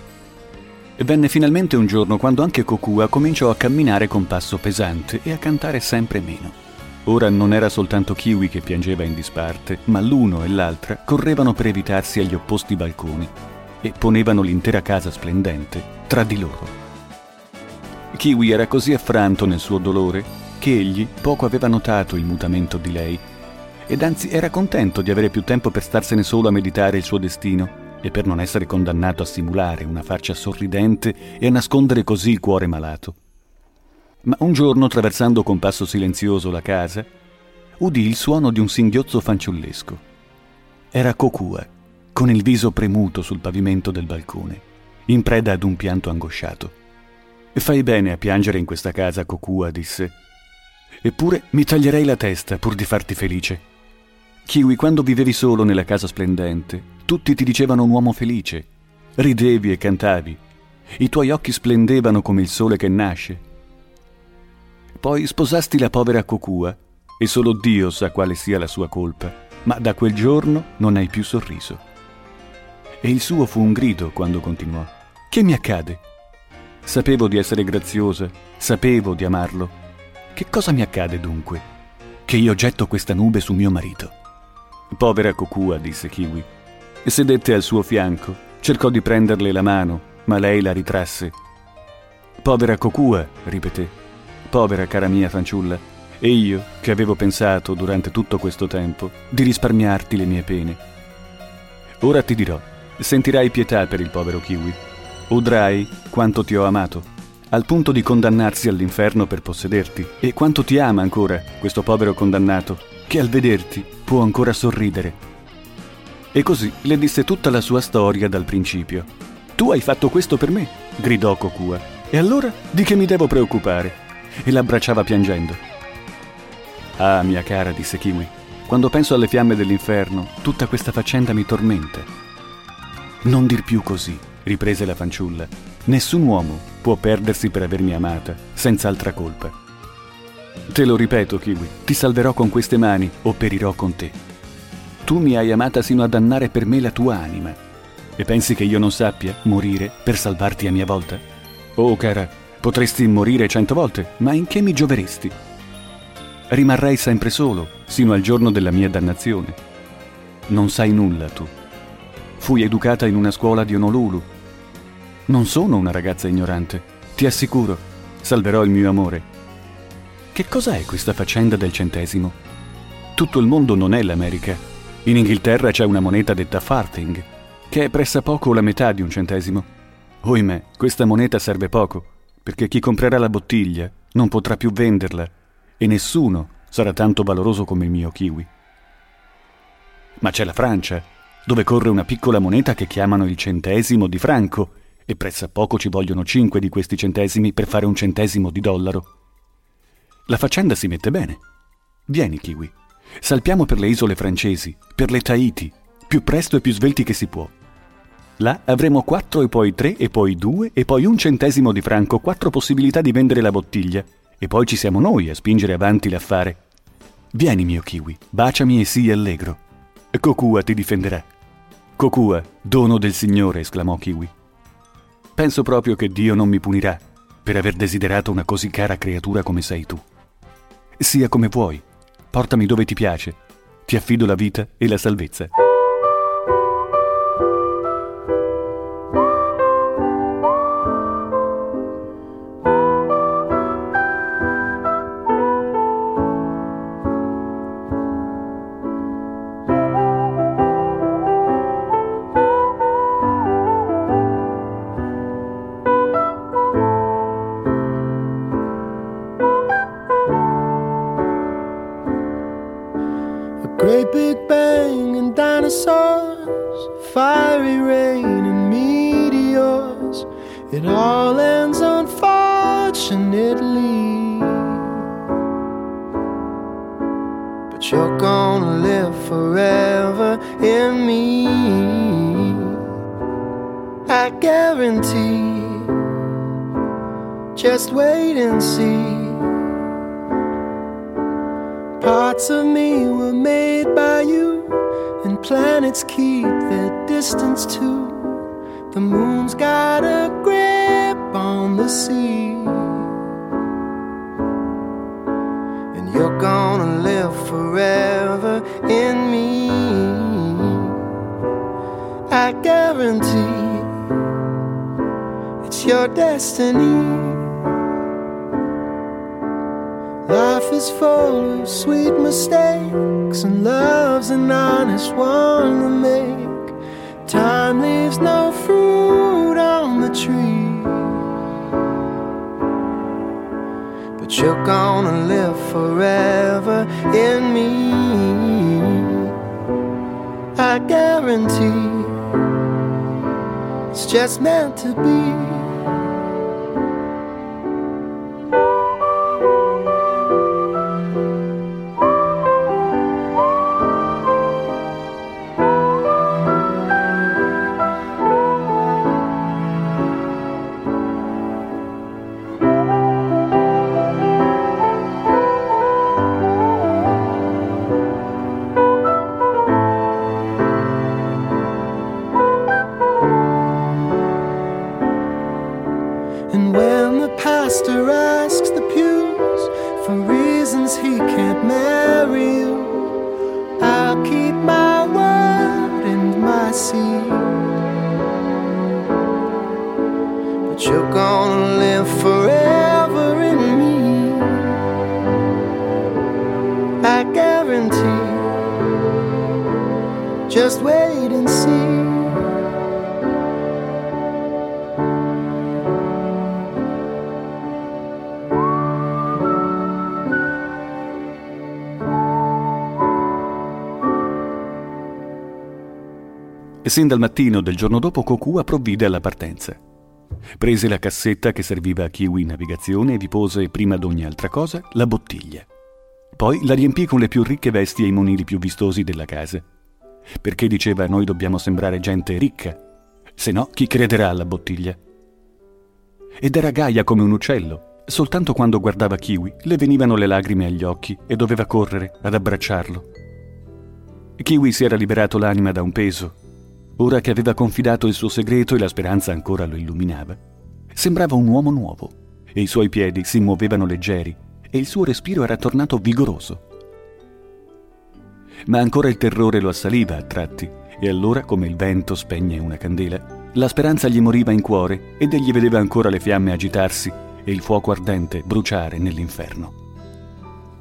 E venne finalmente un giorno quando anche Kokua cominciò a camminare con passo pesante e a cantare sempre meno. Ora non era soltanto Kiwi che piangeva in disparte, ma l'uno e l'altra correvano per evitarsi agli opposti balconi e ponevano l'intera casa splendente tra di loro. Kiwi era così affranto nel suo dolore che egli poco aveva notato il mutamento di lei ed anzi era contento di avere più tempo per starsene solo a meditare il suo destino e per non essere condannato a simulare una faccia sorridente e a nascondere così il cuore malato. Ma un giorno, attraversando con passo silenzioso la casa, udì il suono di un singhiozzo fanciullesco. Era Cocua, con il viso premuto sul pavimento del balcone, in preda ad un pianto angosciato. Fai bene a piangere in questa casa, Cocua, disse. Eppure mi taglierei la testa pur di farti felice. Kiwi, quando vivevi solo nella casa splendente, tutti ti dicevano un uomo felice. Ridevi e cantavi. I tuoi occhi splendevano come il sole che nasce poi sposasti la povera Cocua e solo Dio sa quale sia la sua colpa, ma da quel giorno non hai più sorriso. E il suo fu un grido quando continuò. Che mi accade? Sapevo di essere graziosa, sapevo di amarlo. Che cosa mi accade dunque? Che io getto questa nube su mio marito. Povera Cocua, disse Kiwi, e sedette al suo fianco. Cercò di prenderle la mano, ma lei la ritrasse. Povera Cocua, ripeté povera cara mia fanciulla, e io, che avevo pensato durante tutto questo tempo di risparmiarti le mie pene. Ora ti dirò, sentirai pietà per il povero Kiwi. Udrai quanto ti ho amato, al punto di condannarsi all'inferno per possederti, e quanto ti ama ancora questo povero condannato, che al vederti può ancora sorridere. E così le disse tutta la sua storia dal principio. Tu hai fatto questo per me, gridò Kokua. E allora di che mi devo preoccupare? e l'abbracciava piangendo. Ah, mia cara, disse Kiwi, quando penso alle fiamme dell'inferno, tutta questa faccenda mi tormenta. Non dir più così, riprese la fanciulla. Nessun uomo può perdersi per avermi amata, senza altra colpa. Te lo ripeto, Kiwi, ti salverò con queste mani o perirò con te. Tu mi hai amata sino a dannare per me la tua anima. E pensi che io non sappia morire per salvarti a mia volta? Oh, cara, Potresti morire cento volte, ma in che mi gioveresti? Rimarrei sempre solo, sino al giorno della mia dannazione. Non sai nulla tu. Fui educata in una scuola di Honolulu. Non sono una ragazza ignorante, ti assicuro, salverò il mio amore. Che cos'è questa faccenda del centesimo? Tutto il mondo non è l'America. In Inghilterra c'è una moneta detta farthing, che è pressappoco la metà di un centesimo. Oimè, questa moneta serve poco perché chi comprerà la bottiglia non potrà più venderla e nessuno sarà tanto valoroso come il mio kiwi. Ma c'è la Francia, dove corre una piccola moneta che chiamano il centesimo di franco e pressappoco ci vogliono cinque di questi centesimi per fare un centesimo di dollaro. La faccenda si mette bene. Vieni, kiwi. Salpiamo per le isole francesi, per le Tahiti, più presto e più svelti che si può. Là avremo 4 e poi 3 e poi 2 e poi un centesimo di franco, quattro possibilità di vendere la bottiglia. E poi ci siamo noi a spingere avanti l'affare. Vieni, mio kiwi, baciami e sii allegro. Kokua ti difenderà. Kokua, dono del Signore, esclamò Kiwi. Penso proprio che Dio non mi punirà per aver desiderato una così cara creatura come sei tu. Sia come vuoi, portami dove ti piace, ti affido la vita e la salvezza. Sin dal mattino del giorno dopo Kokua provvide alla partenza. Prese la cassetta che serviva a Kiwi Navigazione e vi pose, prima d'ogni altra cosa, la bottiglia. Poi la riempì con le più ricche vesti e i monili più vistosi della casa. Perché diceva noi dobbiamo sembrare gente ricca, se no chi crederà alla bottiglia? Ed era gaia come un uccello. Soltanto quando guardava Kiwi le venivano le lagrime agli occhi e doveva correre ad abbracciarlo. Kiwi si era liberato l'anima da un peso ora che aveva confidato il suo segreto e la speranza ancora lo illuminava. Sembrava un uomo nuovo e i suoi piedi si muovevano leggeri e il suo respiro era tornato vigoroso. Ma ancora il terrore lo assaliva a tratti e allora, come il vento spegne una candela, la speranza gli moriva in cuore ed egli vedeva ancora le fiamme agitarsi e il fuoco ardente bruciare nell'inferno.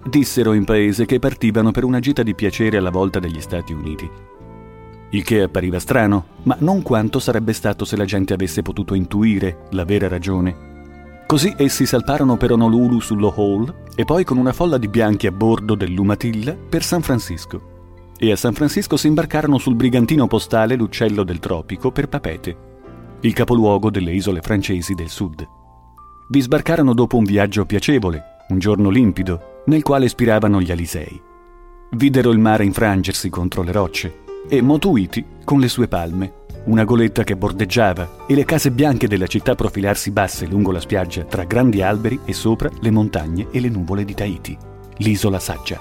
Dissero in paese che partivano per una gita di piacere alla volta degli Stati Uniti il che appariva strano, ma non quanto sarebbe stato se la gente avesse potuto intuire la vera ragione. Così essi salparono per Honolulu sullo Hall e poi con una folla di bianchi a bordo dell'Umatilla per San Francisco. E a San Francisco si imbarcarono sul brigantino postale L'Uccello del Tropico per Papete, il capoluogo delle isole francesi del sud. Vi sbarcarono dopo un viaggio piacevole, un giorno limpido, nel quale spiravano gli Alisei. Videro il mare infrangersi contro le rocce e Motuiti con le sue palme, una goletta che bordeggiava e le case bianche della città profilarsi basse lungo la spiaggia tra grandi alberi e sopra le montagne e le nuvole di Tahiti, l'isola saggia.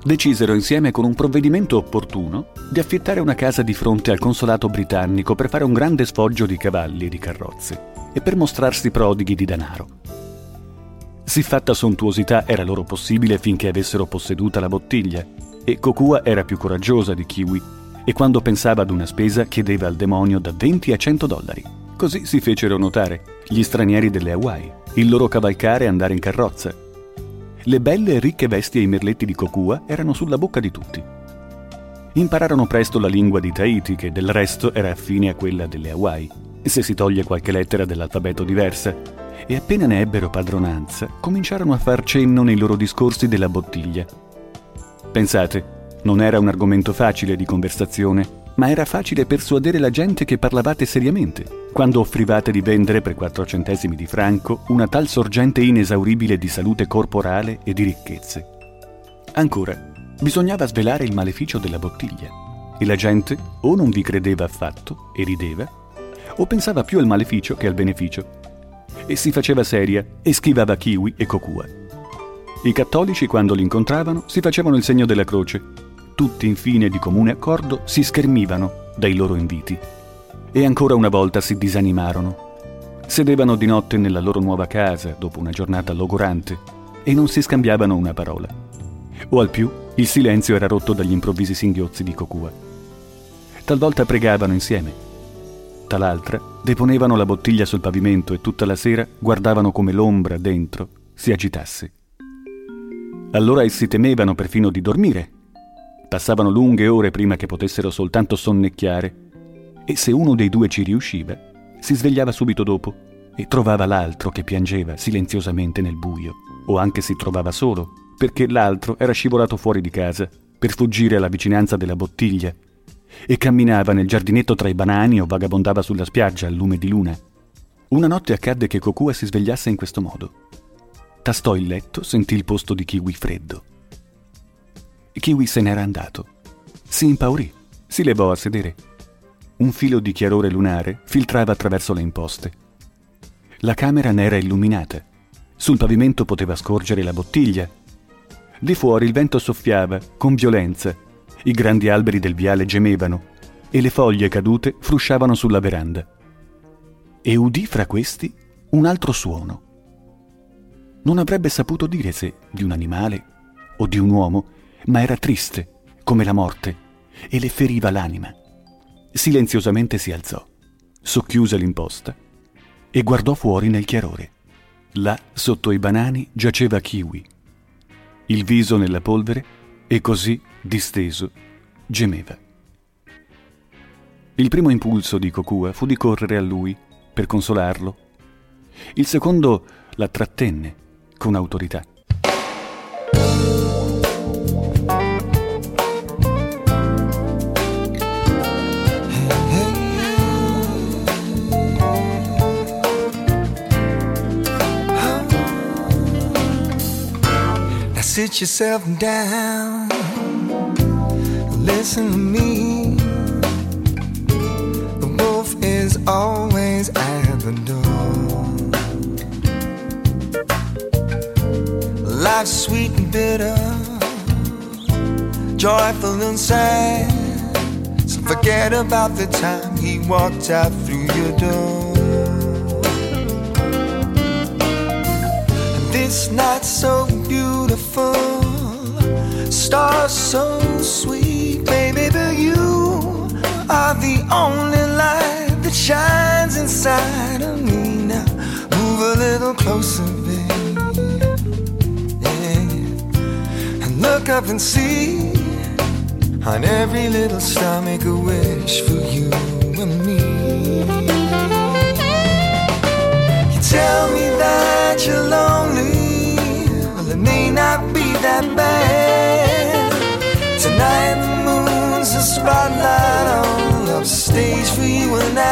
Decisero insieme con un provvedimento opportuno di affittare una casa di fronte al consolato britannico per fare un grande sfoggio di cavalli e di carrozze e per mostrarsi prodighi di denaro. Siffatta sontuosità era loro possibile finché avessero posseduta la bottiglia e Kokua era più coraggiosa di Kiwi e quando pensava ad una spesa chiedeva al demonio da 20 a 100 dollari. Così si fecero notare gli stranieri delle Hawaii, il loro cavalcare e andare in carrozza. Le belle e ricche vesti e i merletti di Kokua erano sulla bocca di tutti. Impararono presto la lingua di Tahiti, che del resto era affine a quella delle Hawaii, se si toglie qualche lettera dell'alfabeto diversa, e appena ne ebbero padronanza, cominciarono a far cenno nei loro discorsi della bottiglia Pensate, non era un argomento facile di conversazione, ma era facile persuadere la gente che parlavate seriamente, quando offrivate di vendere per quattro centesimi di franco una tal sorgente inesauribile di salute corporale e di ricchezze. Ancora, bisognava svelare il maleficio della bottiglia, e la gente o non vi credeva affatto e rideva, o pensava più al maleficio che al beneficio, e si faceva seria e schivava kiwi e cocua. I cattolici, quando li incontravano, si facevano il segno della croce. Tutti, infine, di comune accordo, si schermivano dai loro inviti. E ancora una volta si disanimarono. Sedevano di notte nella loro nuova casa, dopo una giornata logorante, e non si scambiavano una parola. O al più, il silenzio era rotto dagli improvvisi singhiozzi di Cocua. Talvolta pregavano insieme. Tal'altra deponevano la bottiglia sul pavimento e tutta la sera guardavano come l'ombra dentro si agitasse. Allora essi temevano perfino di dormire. Passavano lunghe ore prima che potessero soltanto sonnecchiare e se uno dei due ci riusciva, si svegliava subito dopo e trovava l'altro che piangeva silenziosamente nel buio o anche si trovava solo, perché l'altro era scivolato fuori di casa per fuggire alla vicinanza della bottiglia e camminava nel giardinetto tra i banani o vagabondava sulla spiaggia al lume di luna. Una notte accadde che Kokua si svegliasse in questo modo. Tastò il letto, sentì il posto di Kiwi freddo. Kiwi se n'era andato. Si impaurì, si levò a sedere. Un filo di chiarore lunare filtrava attraverso le imposte. La camera ne era illuminata. Sul pavimento poteva scorgere la bottiglia. Di fuori il vento soffiava con violenza i grandi alberi del viale gemevano e le foglie cadute frusciavano sulla veranda. E udì fra questi un altro suono. Non avrebbe saputo dire se di un animale o di un uomo, ma era triste, come la morte, e le feriva l'anima. Silenziosamente si alzò, socchiuse l'imposta e guardò fuori nel chiarore. Là, sotto i banani, giaceva Kiwi, il viso nella polvere e così disteso, gemeva. Il primo impulso di Kokua fu di correre a lui per consolarlo. Il secondo la trattenne con autorità. Sit yourself down. Listen to me. The wolf is always at the door. Sweet and bitter, joyful and sad. So forget about the time he walked out through your door. And this night so beautiful, stars so sweet, baby. But you are the only light that shines inside of me. Now move a little closer, look up and see on every little star, make a wish for you and me. You tell me that you're lonely, well, it may not be that bad. Tonight, the moon's a spotlight on love stage for you and I.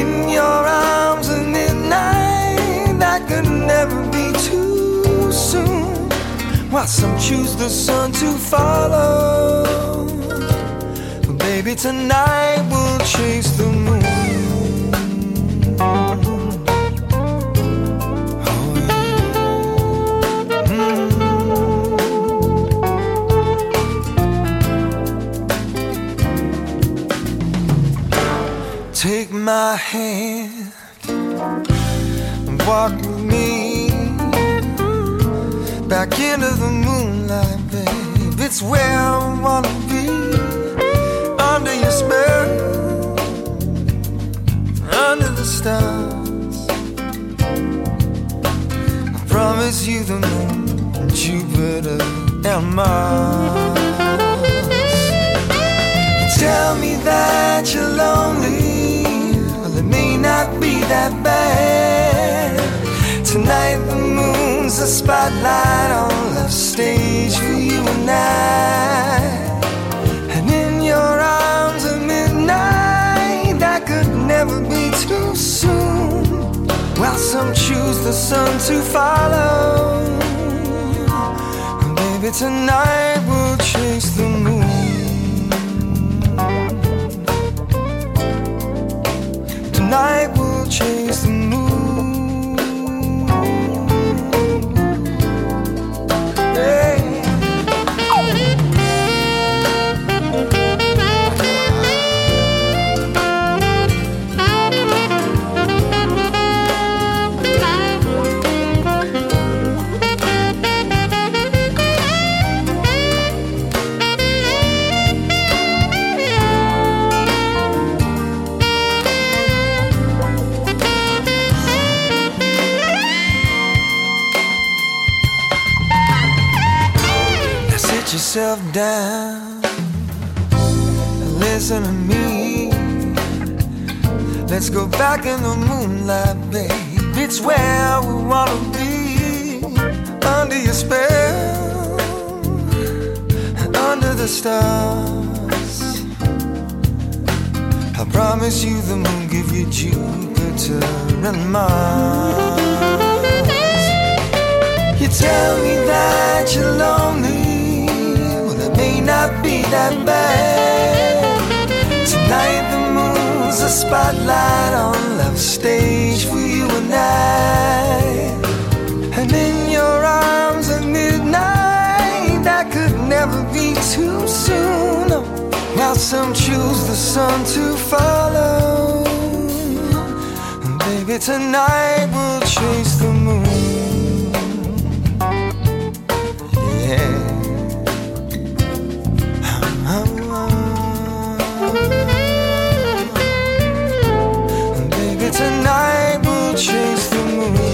In your arms at midnight, that could never. While some choose the sun to follow, but baby, tonight we'll chase the moon. Oh, yeah. Mm. Take my hand and walk back into the moonlight, babe. It's where I wanna be. Under your spell, under the stars. I promise you the moon, Jupiter, and Mars. Tell me that you're lonely. Well, it may not be that bad. Tonight the moon's a spotlight on the stage for you and I. And in your arms at midnight, that could never be too soon. While some choose the sun to follow. And baby, tonight we'll chase the moon. Tonight we'll chase the moon. Yourself down and listen to me. Let's go back in the moonlight, babe. It's where we wanna be. Under your spell under the stars. I promise you the moon give you Jupiter and Mars. You tell me that you're lonely, may not be that bad. Tonight the moon's a spotlight on love stage for you and I. And in your arms at midnight, that could never be too soon. While some choose the sun to follow. And baby, tonight we'll chase the moon. chase the moon.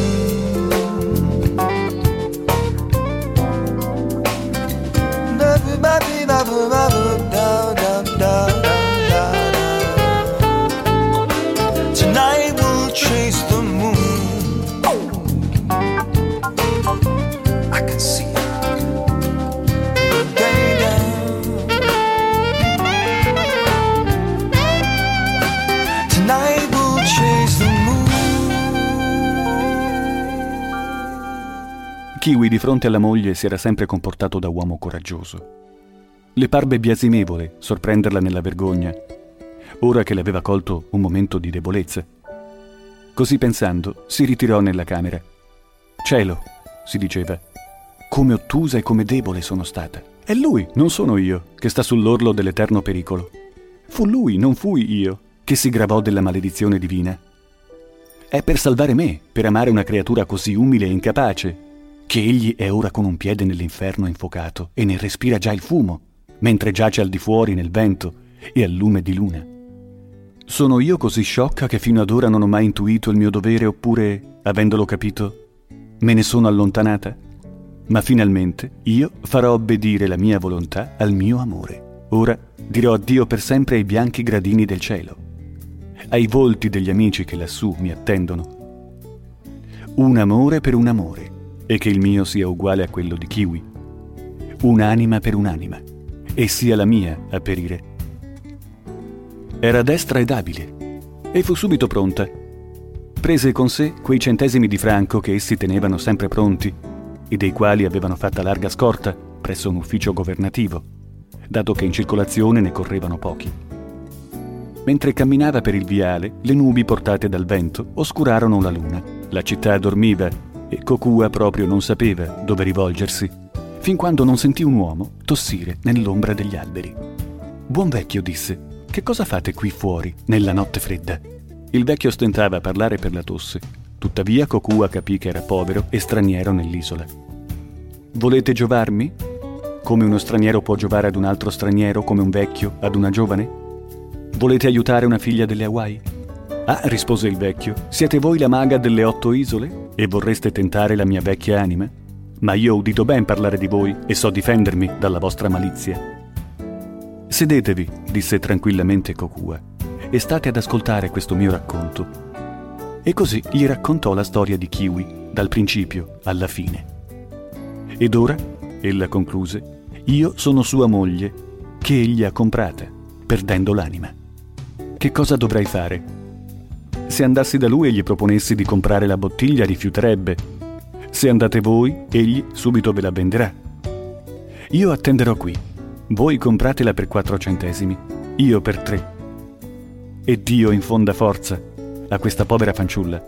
Kiwi di fronte alla moglie si era sempre comportato da uomo coraggioso. Le parve biasimevole sorprenderla nella vergogna, ora che le aveva colto un momento di debolezza. Così pensando, si ritirò nella camera. Cielo, si diceva, come ottusa e come debole sono stata. È lui, non sono io, che sta sull'orlo dell'eterno pericolo. Fu lui, non fui io, che si gravò della maledizione divina. È per salvare me, per amare una creatura così umile e incapace, che egli è ora con un piede nell'inferno infuocato e ne respira già il fumo, mentre giace al di fuori nel vento e al lume di luna. Sono io così sciocca che fino ad ora non ho mai intuito il mio dovere oppure, avendolo capito, me ne sono allontanata? Ma finalmente io farò obbedire la mia volontà al mio amore. Ora dirò addio per sempre ai bianchi gradini del cielo, ai volti degli amici che lassù mi attendono. Un amore per un amore, e che il mio sia uguale a quello di Kiwi. Un'anima per un'anima, e sia la mia a perire. Era destra ed abile, e fu subito pronta. Prese con sé quei centesimi di franco che essi tenevano sempre pronti, e dei quali avevano fatta larga scorta presso un ufficio governativo, dato che in circolazione ne correvano pochi. Mentre camminava per il viale, le nubi portate dal vento oscurarono la luna. La città dormiva e Kokua proprio non sapeva dove rivolgersi, fin quando non sentì un uomo tossire nell'ombra degli alberi. Buon vecchio, disse, che cosa fate qui fuori, nella notte fredda? Il vecchio stentava a parlare per la tosse, tuttavia Kokua capì che era povero e straniero nell'isola. Volete giovarmi? Come uno straniero può giovare ad un altro straniero, come un vecchio ad una giovane? Volete aiutare una figlia delle Hawaii? Ah, rispose il vecchio, siete voi la maga delle otto isole? E vorreste tentare la mia vecchia anima? Ma io ho udito ben parlare di voi e so difendermi dalla vostra malizia. Sedetevi, disse tranquillamente Kokua, e state ad ascoltare questo mio racconto. E così gli raccontò la storia di Kiwi, dal principio alla fine. Ed ora, ella concluse, io sono sua moglie, che egli ha comprata, perdendo l'anima. Che cosa dovrei fare? Se andassi da lui e gli proponessi di comprare la bottiglia, rifiuterebbe. Se andate voi, egli subito ve la venderà. Io attenderò qui. Voi compratela per quattro centesimi, io per tre. E Dio infonda forza a questa povera fanciulla.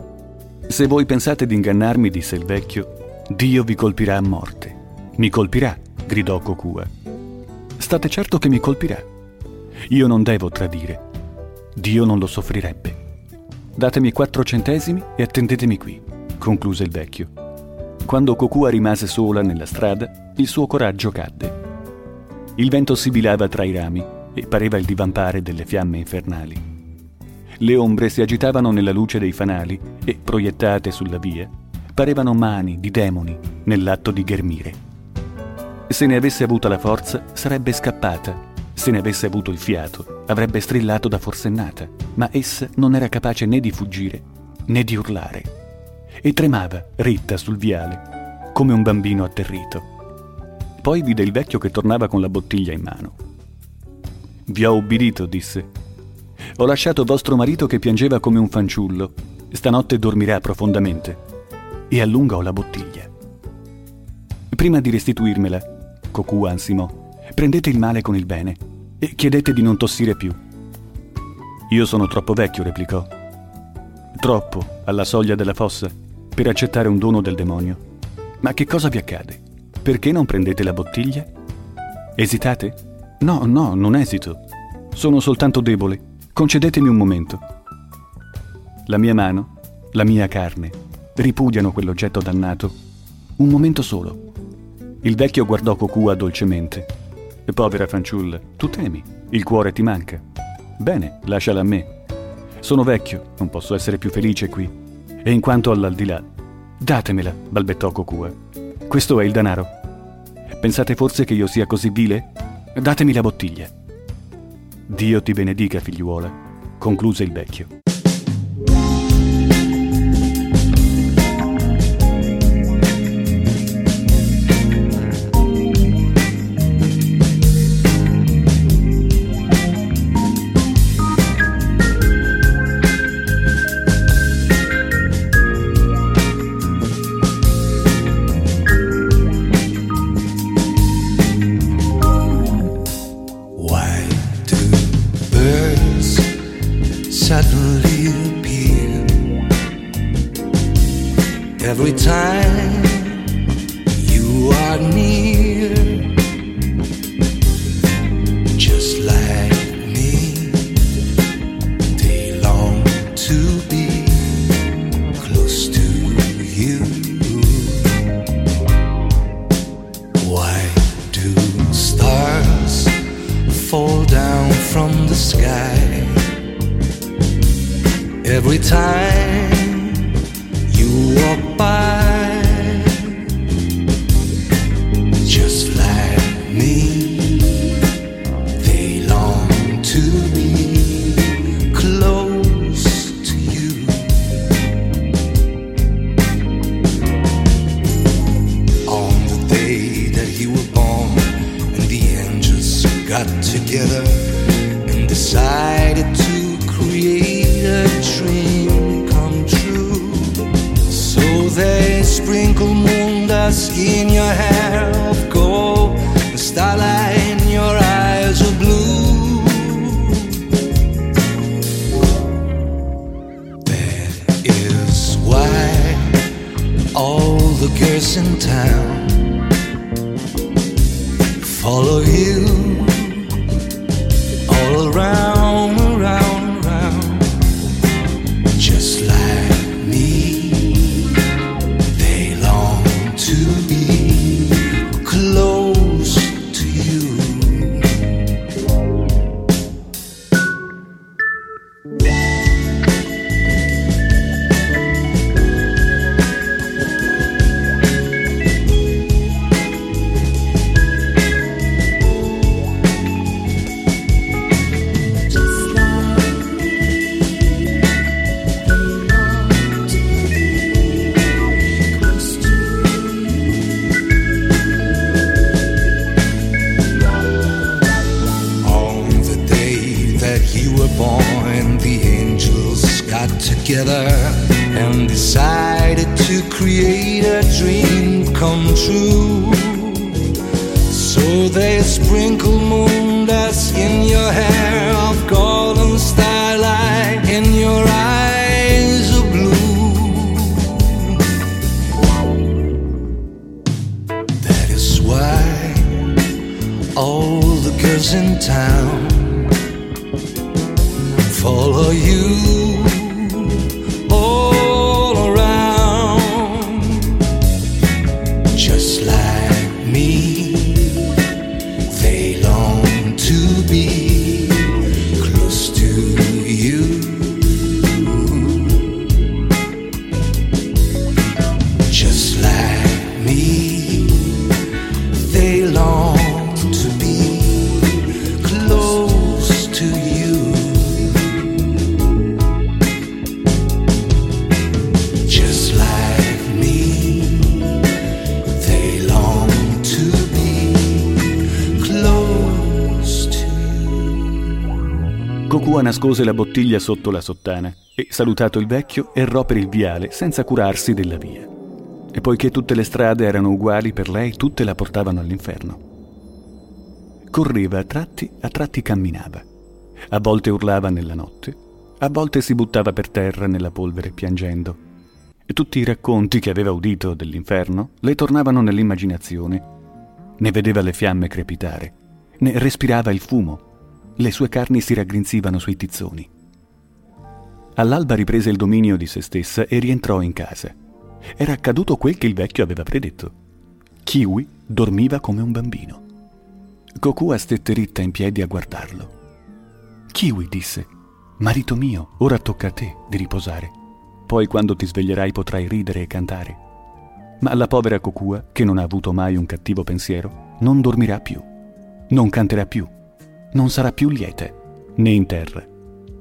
Se voi pensate di ingannarmi, disse il vecchio, Dio vi colpirà a morte. Mi colpirà, gridò Kokua. State certo che mi colpirà. Io non devo tradire. Dio non lo soffrirebbe. Datemi quattro centesimi e attendetemi qui, concluse il vecchio. Quando Kokua rimase sola nella strada, il suo coraggio cadde. Il vento sibilava tra i rami e pareva il divampare delle fiamme infernali. Le ombre si agitavano nella luce dei fanali e, proiettate sulla via, parevano mani di demoni nell'atto di ghermire. Se ne avesse avuta la forza, sarebbe scappata. Se ne avesse avuto il fiato, avrebbe strillato da forsennata, ma essa non era capace né di fuggire né di urlare. E tremava, ritta sul viale, come un bambino atterrito. Poi vide il vecchio che tornava con la bottiglia in mano. Vi ho ubbidito, disse. Ho lasciato vostro marito che piangeva come un fanciullo. Stanotte dormirà profondamente. E allungò la bottiglia. Prima di restituirmela, Cocu ansimò, prendete il male con il bene e chiedete di non tossire più. Io sono troppo vecchio, replicò. Troppo, alla soglia della fossa, per accettare un dono del demonio. Ma che cosa vi accade? Perché non prendete la bottiglia? Esitate? No, no, non esito. Sono soltanto debole. Concedetemi un momento. La mia mano, la mia carne, ripudiano quell'oggetto dannato. Un momento solo. Il vecchio guardò Cocua dolcemente. Povera fanciulla, tu temi, il cuore ti manca. Bene, lasciala a me. Sono vecchio, non posso essere più felice qui. E in quanto all'aldilà, datemela, balbettò Cocua. Questo è il denaro. Pensate forse che io sia così vile? Datemi la bottiglia. Dio ti benedica, figliuola, concluse il vecchio. Nascose la bottiglia sotto la sottana e, salutato il vecchio, errò per il viale senza curarsi della via. E poiché tutte le strade erano uguali per lei, tutte la portavano all'inferno. Correva a tratti, a tratti camminava. A volte urlava nella notte, a volte si buttava per terra nella polvere piangendo. E tutti i racconti che aveva udito dell'inferno le tornavano nell'immaginazione. Ne vedeva le fiamme crepitare, ne respirava il fumo, le sue carni si raggrinzivano sui tizzoni. All'alba riprese il dominio di se stessa e rientrò in casa. Era accaduto quel che il vecchio aveva predetto. Kiwi dormiva come un bambino. Kokua stette ritta in piedi a guardarlo. Kiwi disse, Marito mio, ora tocca a te di riposare. Poi quando ti sveglierai potrai ridere e cantare. Ma la povera Kokua, che non ha avuto mai un cattivo pensiero, non dormirà più, non canterà più, non sarà più liete, né in terra,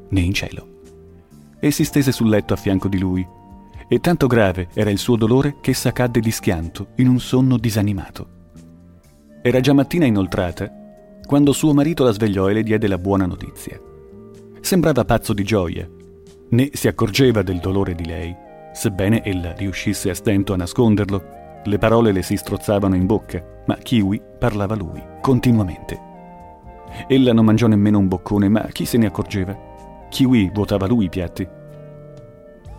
né in cielo. E si stese sul letto a fianco di lui, e tanto grave era il suo dolore che essa cadde di schianto in un sonno disanimato. Era già mattina inoltrata quando suo marito la svegliò e le diede la buona notizia. Sembrava pazzo di gioia, né si accorgeva del dolore di lei, sebbene ella riuscisse a stento a nasconderlo. Le parole le si strozzavano in bocca, ma Kiwi parlava lui, continuamente. Ella non mangiò nemmeno un boccone, ma chi se ne accorgeva? Kiwi vuotava lui i piatti.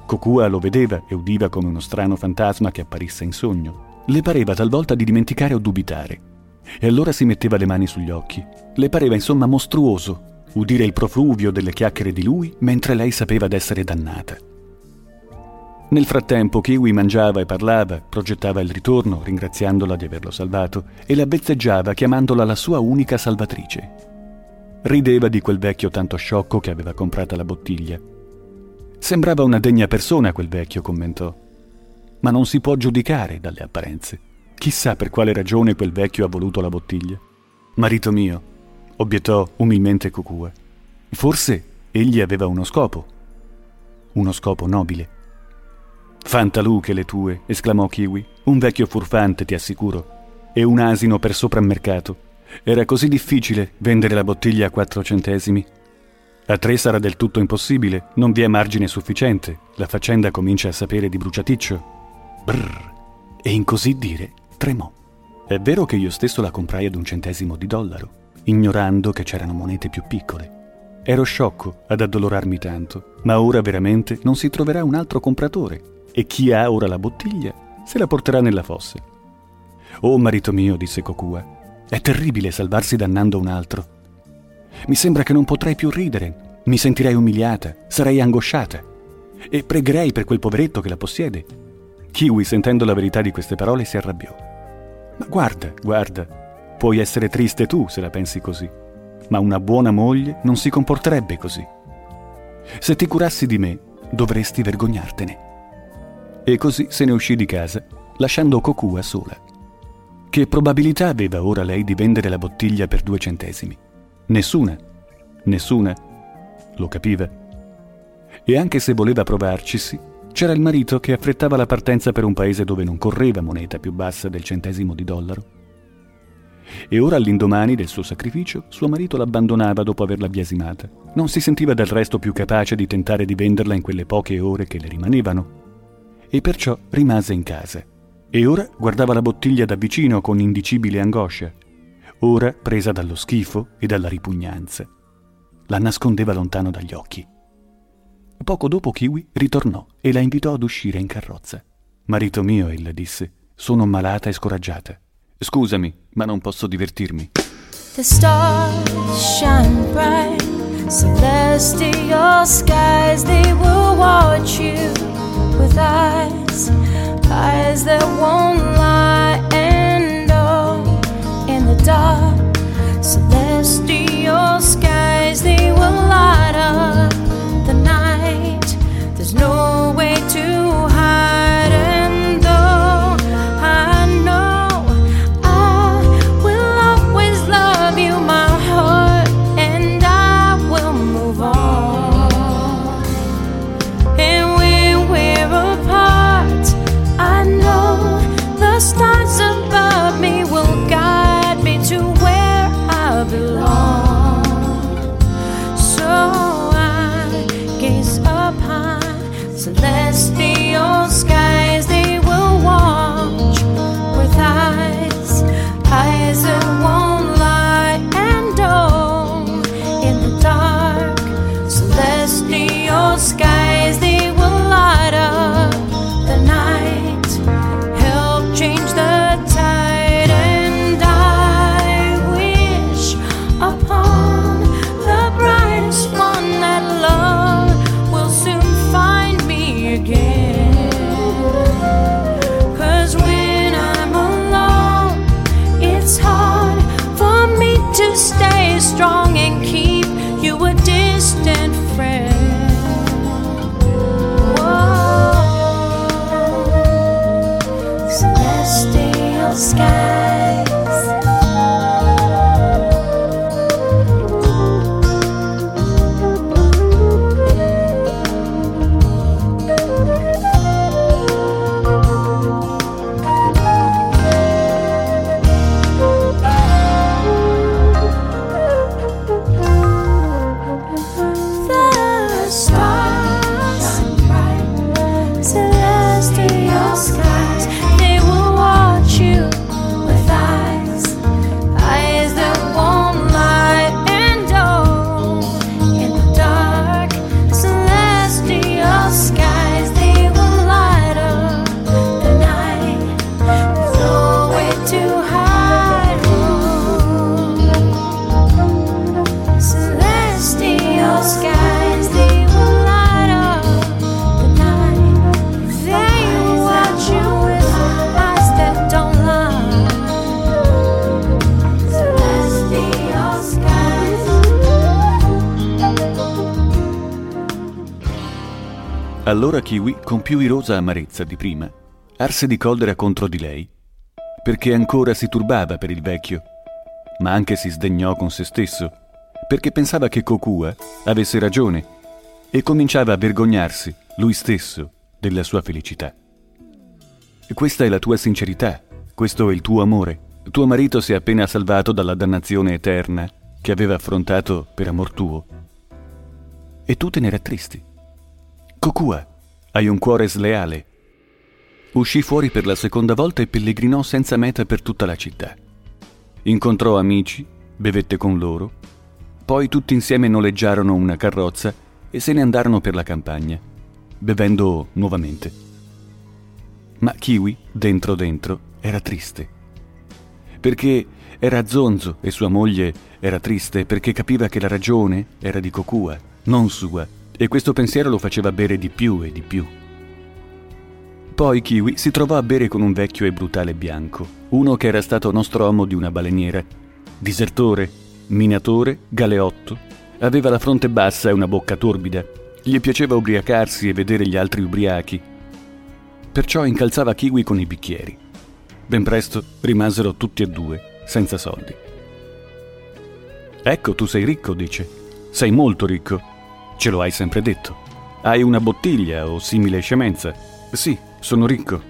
Kokua lo vedeva e udiva come uno strano fantasma che apparisse in sogno. Le pareva talvolta di dimenticare o dubitare. E allora si metteva le mani sugli occhi. Le pareva insomma mostruoso udire il profluvio delle chiacchiere di lui mentre lei sapeva d'essere dannata. Nel frattempo Kiwi mangiava e parlava, progettava il ritorno, ringraziandola di averlo salvato, e la bezzeggiava chiamandola la sua unica salvatrice. Rideva di quel vecchio tanto sciocco che aveva comprata la bottiglia. Sembrava una degna persona quel vecchio, commentò. Ma non si può giudicare dalle apparenze. Chissà per quale ragione quel vecchio ha voluto la bottiglia. Marito mio, obiettò umilmente Kokua. Forse egli aveva uno scopo. Uno scopo nobile. Fantaluche le tue, esclamò Kiwi. Un vecchio furfante, ti assicuro. E un asino per soprammercato. Era così difficile vendere la bottiglia a quattro centesimi. A tre sarà del tutto impossibile, non vi è margine sufficiente. La faccenda comincia a sapere di bruciaticcio. Brrr. E in così dire tremò. È vero che io stesso la comprai ad un centesimo di dollaro, ignorando che c'erano monete più piccole. Ero sciocco ad addolorarmi tanto, ma ora veramente non si troverà un altro compratore e chi ha ora la bottiglia se la porterà nella fosse. Oh marito mio, disse Kokua, è terribile salvarsi dannando un altro. Mi sembra che non potrei più ridere, mi sentirei umiliata, sarei angosciata e pregherei per quel poveretto che la possiede. Kiwi, sentendo la verità di queste parole, si arrabbiò. Ma guarda, guarda, puoi essere triste tu se la pensi così, ma una buona moglie non si comporterebbe così. Se ti curassi di me, dovresti vergognartene. E così se ne uscì di casa, lasciando Kokua sola. Che probabilità aveva ora lei di vendere la bottiglia per due centesimi? Nessuna. Nessuna. Lo capiva. E anche se voleva provarcisi, c'era il marito che affrettava la partenza per un paese dove non correva moneta più bassa del centesimo di dollaro. E ora all'indomani del suo sacrificio, suo marito l'abbandonava dopo averla biasimata. Non si sentiva del resto più capace di tentare di venderla in quelle poche ore che le rimanevano. E perciò rimase in casa. E ora guardava la bottiglia da vicino con indicibile angoscia. Ora presa dallo schifo e dalla ripugnanza. La nascondeva lontano dagli occhi. Poco dopo Kiwi ritornò e la invitò ad uscire in carrozza. Marito mio, ella disse, sono malata e scoraggiata. Scusami, ma non posso divertirmi. The stars shine bright, celestial skies, they will watch you with eyes, eyes that won't lie. And oh, in the dark, celestial amarezza di prima, arse di collera contro di lei, perché ancora si turbava per il vecchio, ma anche si sdegnò con se stesso, perché pensava che Kokua avesse ragione e cominciava a vergognarsi, lui stesso, della sua felicità. Questa è la tua sincerità, questo è il tuo amore. Tuo marito si è appena salvato dalla dannazione eterna che aveva affrontato per amor tuo. E tu te ne rattristi. Kokua, hai un cuore sleale. Uscì fuori per la seconda volta e pellegrinò senza meta per tutta la città. Incontrò amici, bevette con loro, poi tutti insieme noleggiarono una carrozza e se ne andarono per la campagna, bevendo nuovamente. Ma Kiwi, dentro dentro, era triste. Perché era zonzo e sua moglie era triste perché capiva che la ragione era di Kokua, non sua, e questo pensiero lo faceva bere di più e di più. Poi Kiwi si trovò a bere con un vecchio e brutale bianco, uno che era stato nostromo di una baleniera, disertore, minatore, galeotto, aveva la fronte bassa e una bocca torbida, gli piaceva ubriacarsi e vedere gli altri ubriachi. Perciò incalzava Kiwi con i bicchieri. Ben presto rimasero tutti e due, senza soldi. Ecco, tu sei ricco, dice. Sei molto ricco. Ce lo hai sempre detto. Hai una bottiglia o simile scemenza. Sì, sono ricco.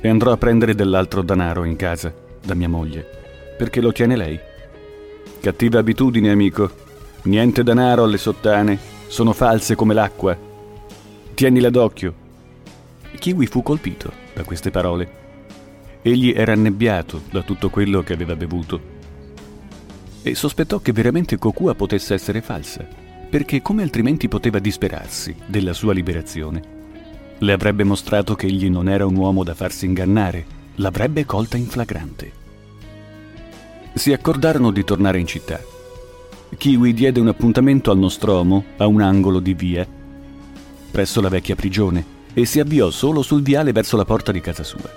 E andrò a prendere dell'altro denaro in casa, da mia moglie, perché lo tiene lei. Cattiva abitudine, amico. Niente denaro alle sottane, sono false come l'acqua. Tienila d'occhio. Kiwi fu colpito da queste parole. Egli era annebbiato da tutto quello che aveva bevuto e sospettò che veramente Kokua potesse essere falsa, perché come altrimenti poteva disperarsi della sua liberazione? Le avrebbe mostrato che egli non era un uomo da farsi ingannare, l'avrebbe colta in flagrante. Si accordarono di tornare in città. Kiwi diede un appuntamento al Nostromo a un angolo di via, presso la vecchia prigione, e si avviò solo sul viale verso la porta di casa sua.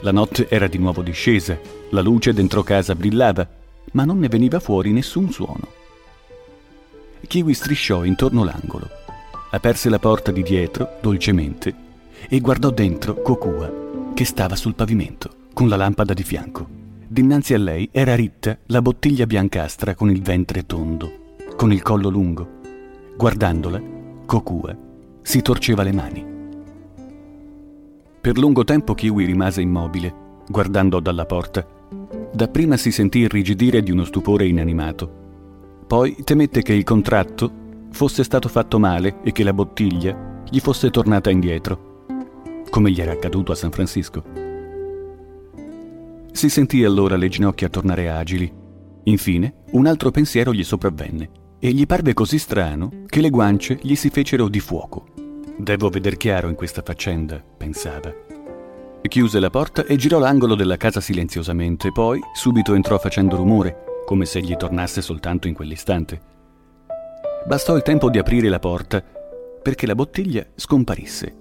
La notte era di nuovo discesa, la luce dentro casa brillava, ma non ne veniva fuori nessun suono. Kiwi strisciò intorno l'angolo, aperse la porta di dietro dolcemente e guardò dentro Kokua, che stava sul pavimento, con la lampada di fianco. Dinanzi a lei era ritta la bottiglia biancastra con il ventre tondo, con il collo lungo. Guardandola, Kokua si torceva le mani. Per lungo tempo Kiwi rimase immobile, guardando dalla porta. Dapprima si sentì irrigidire di uno stupore inanimato. Poi temette che il contratto fosse stato fatto male e che la bottiglia gli fosse tornata indietro, come gli era accaduto a San Francisco. Si sentì allora le ginocchia tornare agili. Infine, un altro pensiero gli sopravvenne e gli parve così strano che le guance gli si fecero di fuoco. Devo veder chiaro in questa faccenda, pensava. Chiuse la porta e girò l'angolo della casa silenziosamente, poi subito entrò facendo rumore, come se gli tornasse soltanto in quell'istante. Bastò il tempo di aprire la porta perché la bottiglia scomparisse.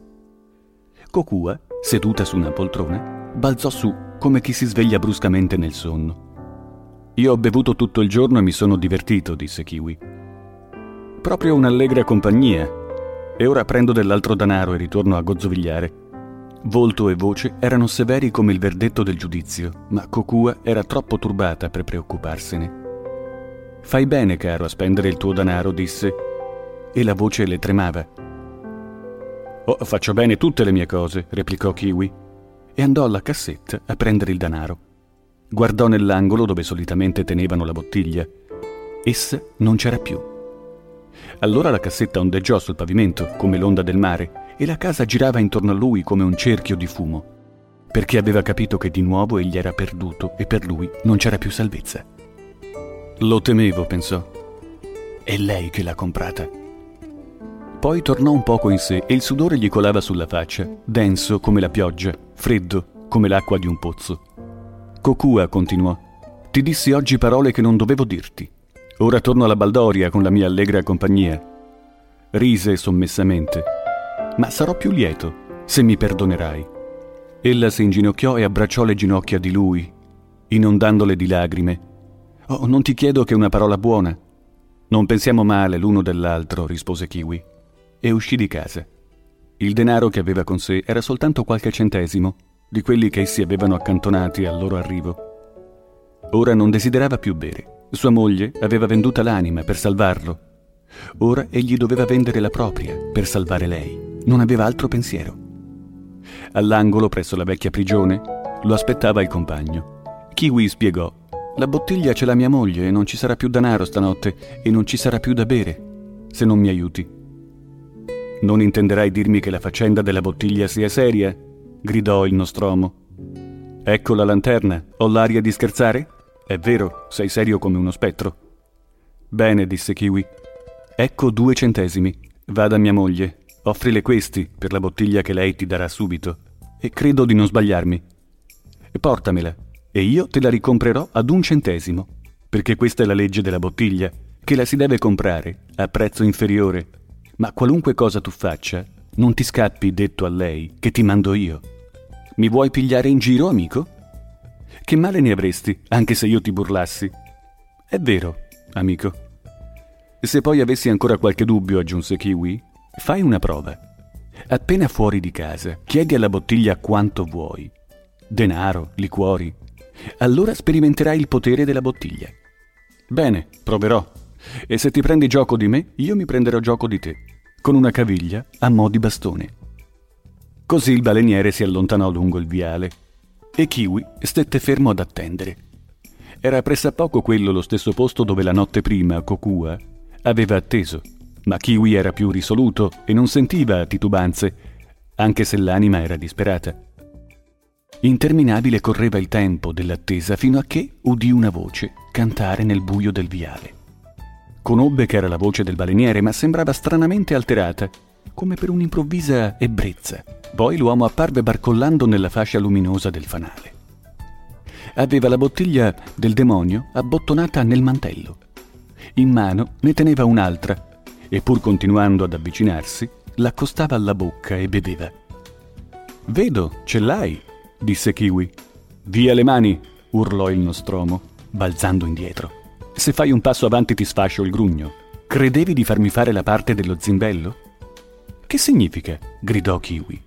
Kokua, seduta su una poltrona, balzò su come chi si sveglia bruscamente nel sonno. Io ho bevuto tutto il giorno e mi sono divertito, disse Kiwi. Proprio un'allegra compagnia. E ora prendo dell'altro denaro e ritorno a gozzovigliare. Volto e voce erano severi come il verdetto del giudizio, ma Kokua era troppo turbata per preoccuparsene. Fai bene, caro, a spendere il tuo denaro, disse, e la voce le tremava. Oh, faccio bene tutte le mie cose, replicò Kiwi, e andò alla cassetta a prendere il denaro. Guardò nell'angolo dove solitamente tenevano la bottiglia. Essa non c'era più. Allora la cassetta ondeggiò sul pavimento come l'onda del mare e la casa girava intorno a lui come un cerchio di fumo, perché aveva capito che di nuovo egli era perduto e per lui non c'era più salvezza. Lo temevo, pensò. È lei che l'ha comprata. Poi tornò un poco in sé e il sudore gli colava sulla faccia, denso come la pioggia, freddo come l'acqua di un pozzo. Cocua continuò. Ti dissi oggi parole che non dovevo dirti. Ora torno alla Baldoria con la mia allegra compagnia. Rise sommessamente ma sarò più lieto se mi perdonerai. Ella si inginocchiò e abbracciò le ginocchia di lui, inondandole di lagrime. Oh, non ti chiedo che una parola buona. Non pensiamo male l'uno dell'altro, rispose Kiwi, e uscì di casa. Il denaro che aveva con sé era soltanto qualche centesimo di quelli che essi avevano accantonati al loro arrivo. Ora non desiderava più bere. Sua moglie aveva venduta l'anima per salvarlo. Ora egli doveva vendere la propria per salvare lei. Non aveva altro pensiero. All'angolo, presso la vecchia prigione, lo aspettava il compagno. Kiwi spiegò: La bottiglia ce l'ha mia moglie e non ci sarà più denaro stanotte e non ci sarà più da bere, se non mi aiuti. Non intenderai dirmi che la faccenda della bottiglia sia seria? gridò il Nostromo. Ecco la lanterna, ho l'aria di scherzare? È vero, sei serio come uno spettro. Bene, disse Kiwi. Ecco due centesimi. Vada mia moglie, Offrile questi per la bottiglia che lei ti darà subito. E credo di non sbagliarmi. E portamela, e io te la ricomprerò ad un centesimo, perché questa è la legge della bottiglia, che la si deve comprare a prezzo inferiore. Ma qualunque cosa tu faccia, non ti scappi detto a lei che ti mando io. Mi vuoi pigliare in giro, amico? Che male ne avresti, anche se io ti burlassi? È vero, amico. Se poi avessi ancora qualche dubbio, aggiunse Kiwi, Fai una prova. Appena fuori di casa, chiedi alla bottiglia quanto vuoi. Denaro, liquori. Allora sperimenterai il potere della bottiglia. Bene, proverò. E se ti prendi gioco di me, io mi prenderò gioco di te, con una caviglia a mo' di bastone. Così il baleniere si allontanò lungo il viale e Kiwi stette fermo ad attendere. Era pressappoco quello lo stesso posto dove la notte prima Kokua aveva atteso ma Kiwi era più risoluto e non sentiva titubanze, anche se l'anima era disperata. Interminabile correva il tempo dell'attesa fino a che udì una voce cantare nel buio del viale. Conobbe che era la voce del baleniere, ma sembrava stranamente alterata, come per un'improvvisa ebbrezza. Poi l'uomo apparve barcollando nella fascia luminosa del fanale. Aveva la bottiglia del demonio abbottonata nel mantello. In mano ne teneva un'altra, e pur continuando ad avvicinarsi, l'accostava alla bocca e beveva. Vedo, ce l'hai, disse Kiwi. Via le mani, urlò il Nostromo, balzando indietro. Se fai un passo avanti ti sfascio il grugno. Credevi di farmi fare la parte dello zimbello? Che significa? gridò Kiwi.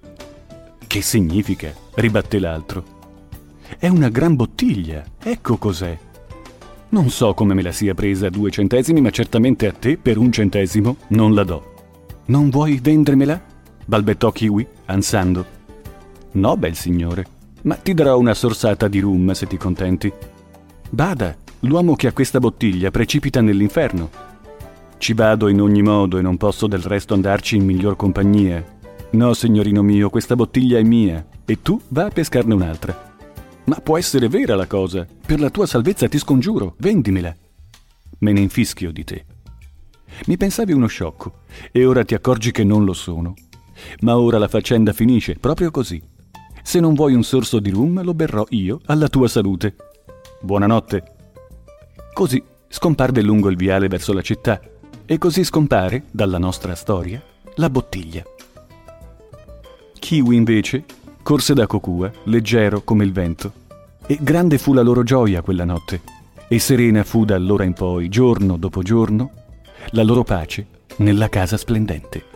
Che significa? ribatté l'altro. È una gran bottiglia, ecco cos'è. Non so come me la sia presa a due centesimi, ma certamente a te per un centesimo non la do. Non vuoi vendermela? balbettò Kiwi, ansando. No, bel signore, ma ti darò una sorsata di rum se ti contenti. Bada, l'uomo che ha questa bottiglia precipita nell'inferno. Ci vado in ogni modo e non posso del resto andarci in miglior compagnia. No, signorino mio, questa bottiglia è mia e tu va a pescarne un'altra. Ma può essere vera la cosa. Per la tua salvezza ti scongiuro, vendimela. Me ne infischio di te. Mi pensavi uno sciocco e ora ti accorgi che non lo sono. Ma ora la faccenda finisce proprio così. Se non vuoi un sorso di rum, lo berrò io alla tua salute. Buonanotte. Così scomparve lungo il viale verso la città e così scompare, dalla nostra storia, la bottiglia. Kiwi invece corse da Kokua, leggero come il vento. E grande fu la loro gioia quella notte, e serena fu da allora in poi, giorno dopo giorno, la loro pace nella casa splendente.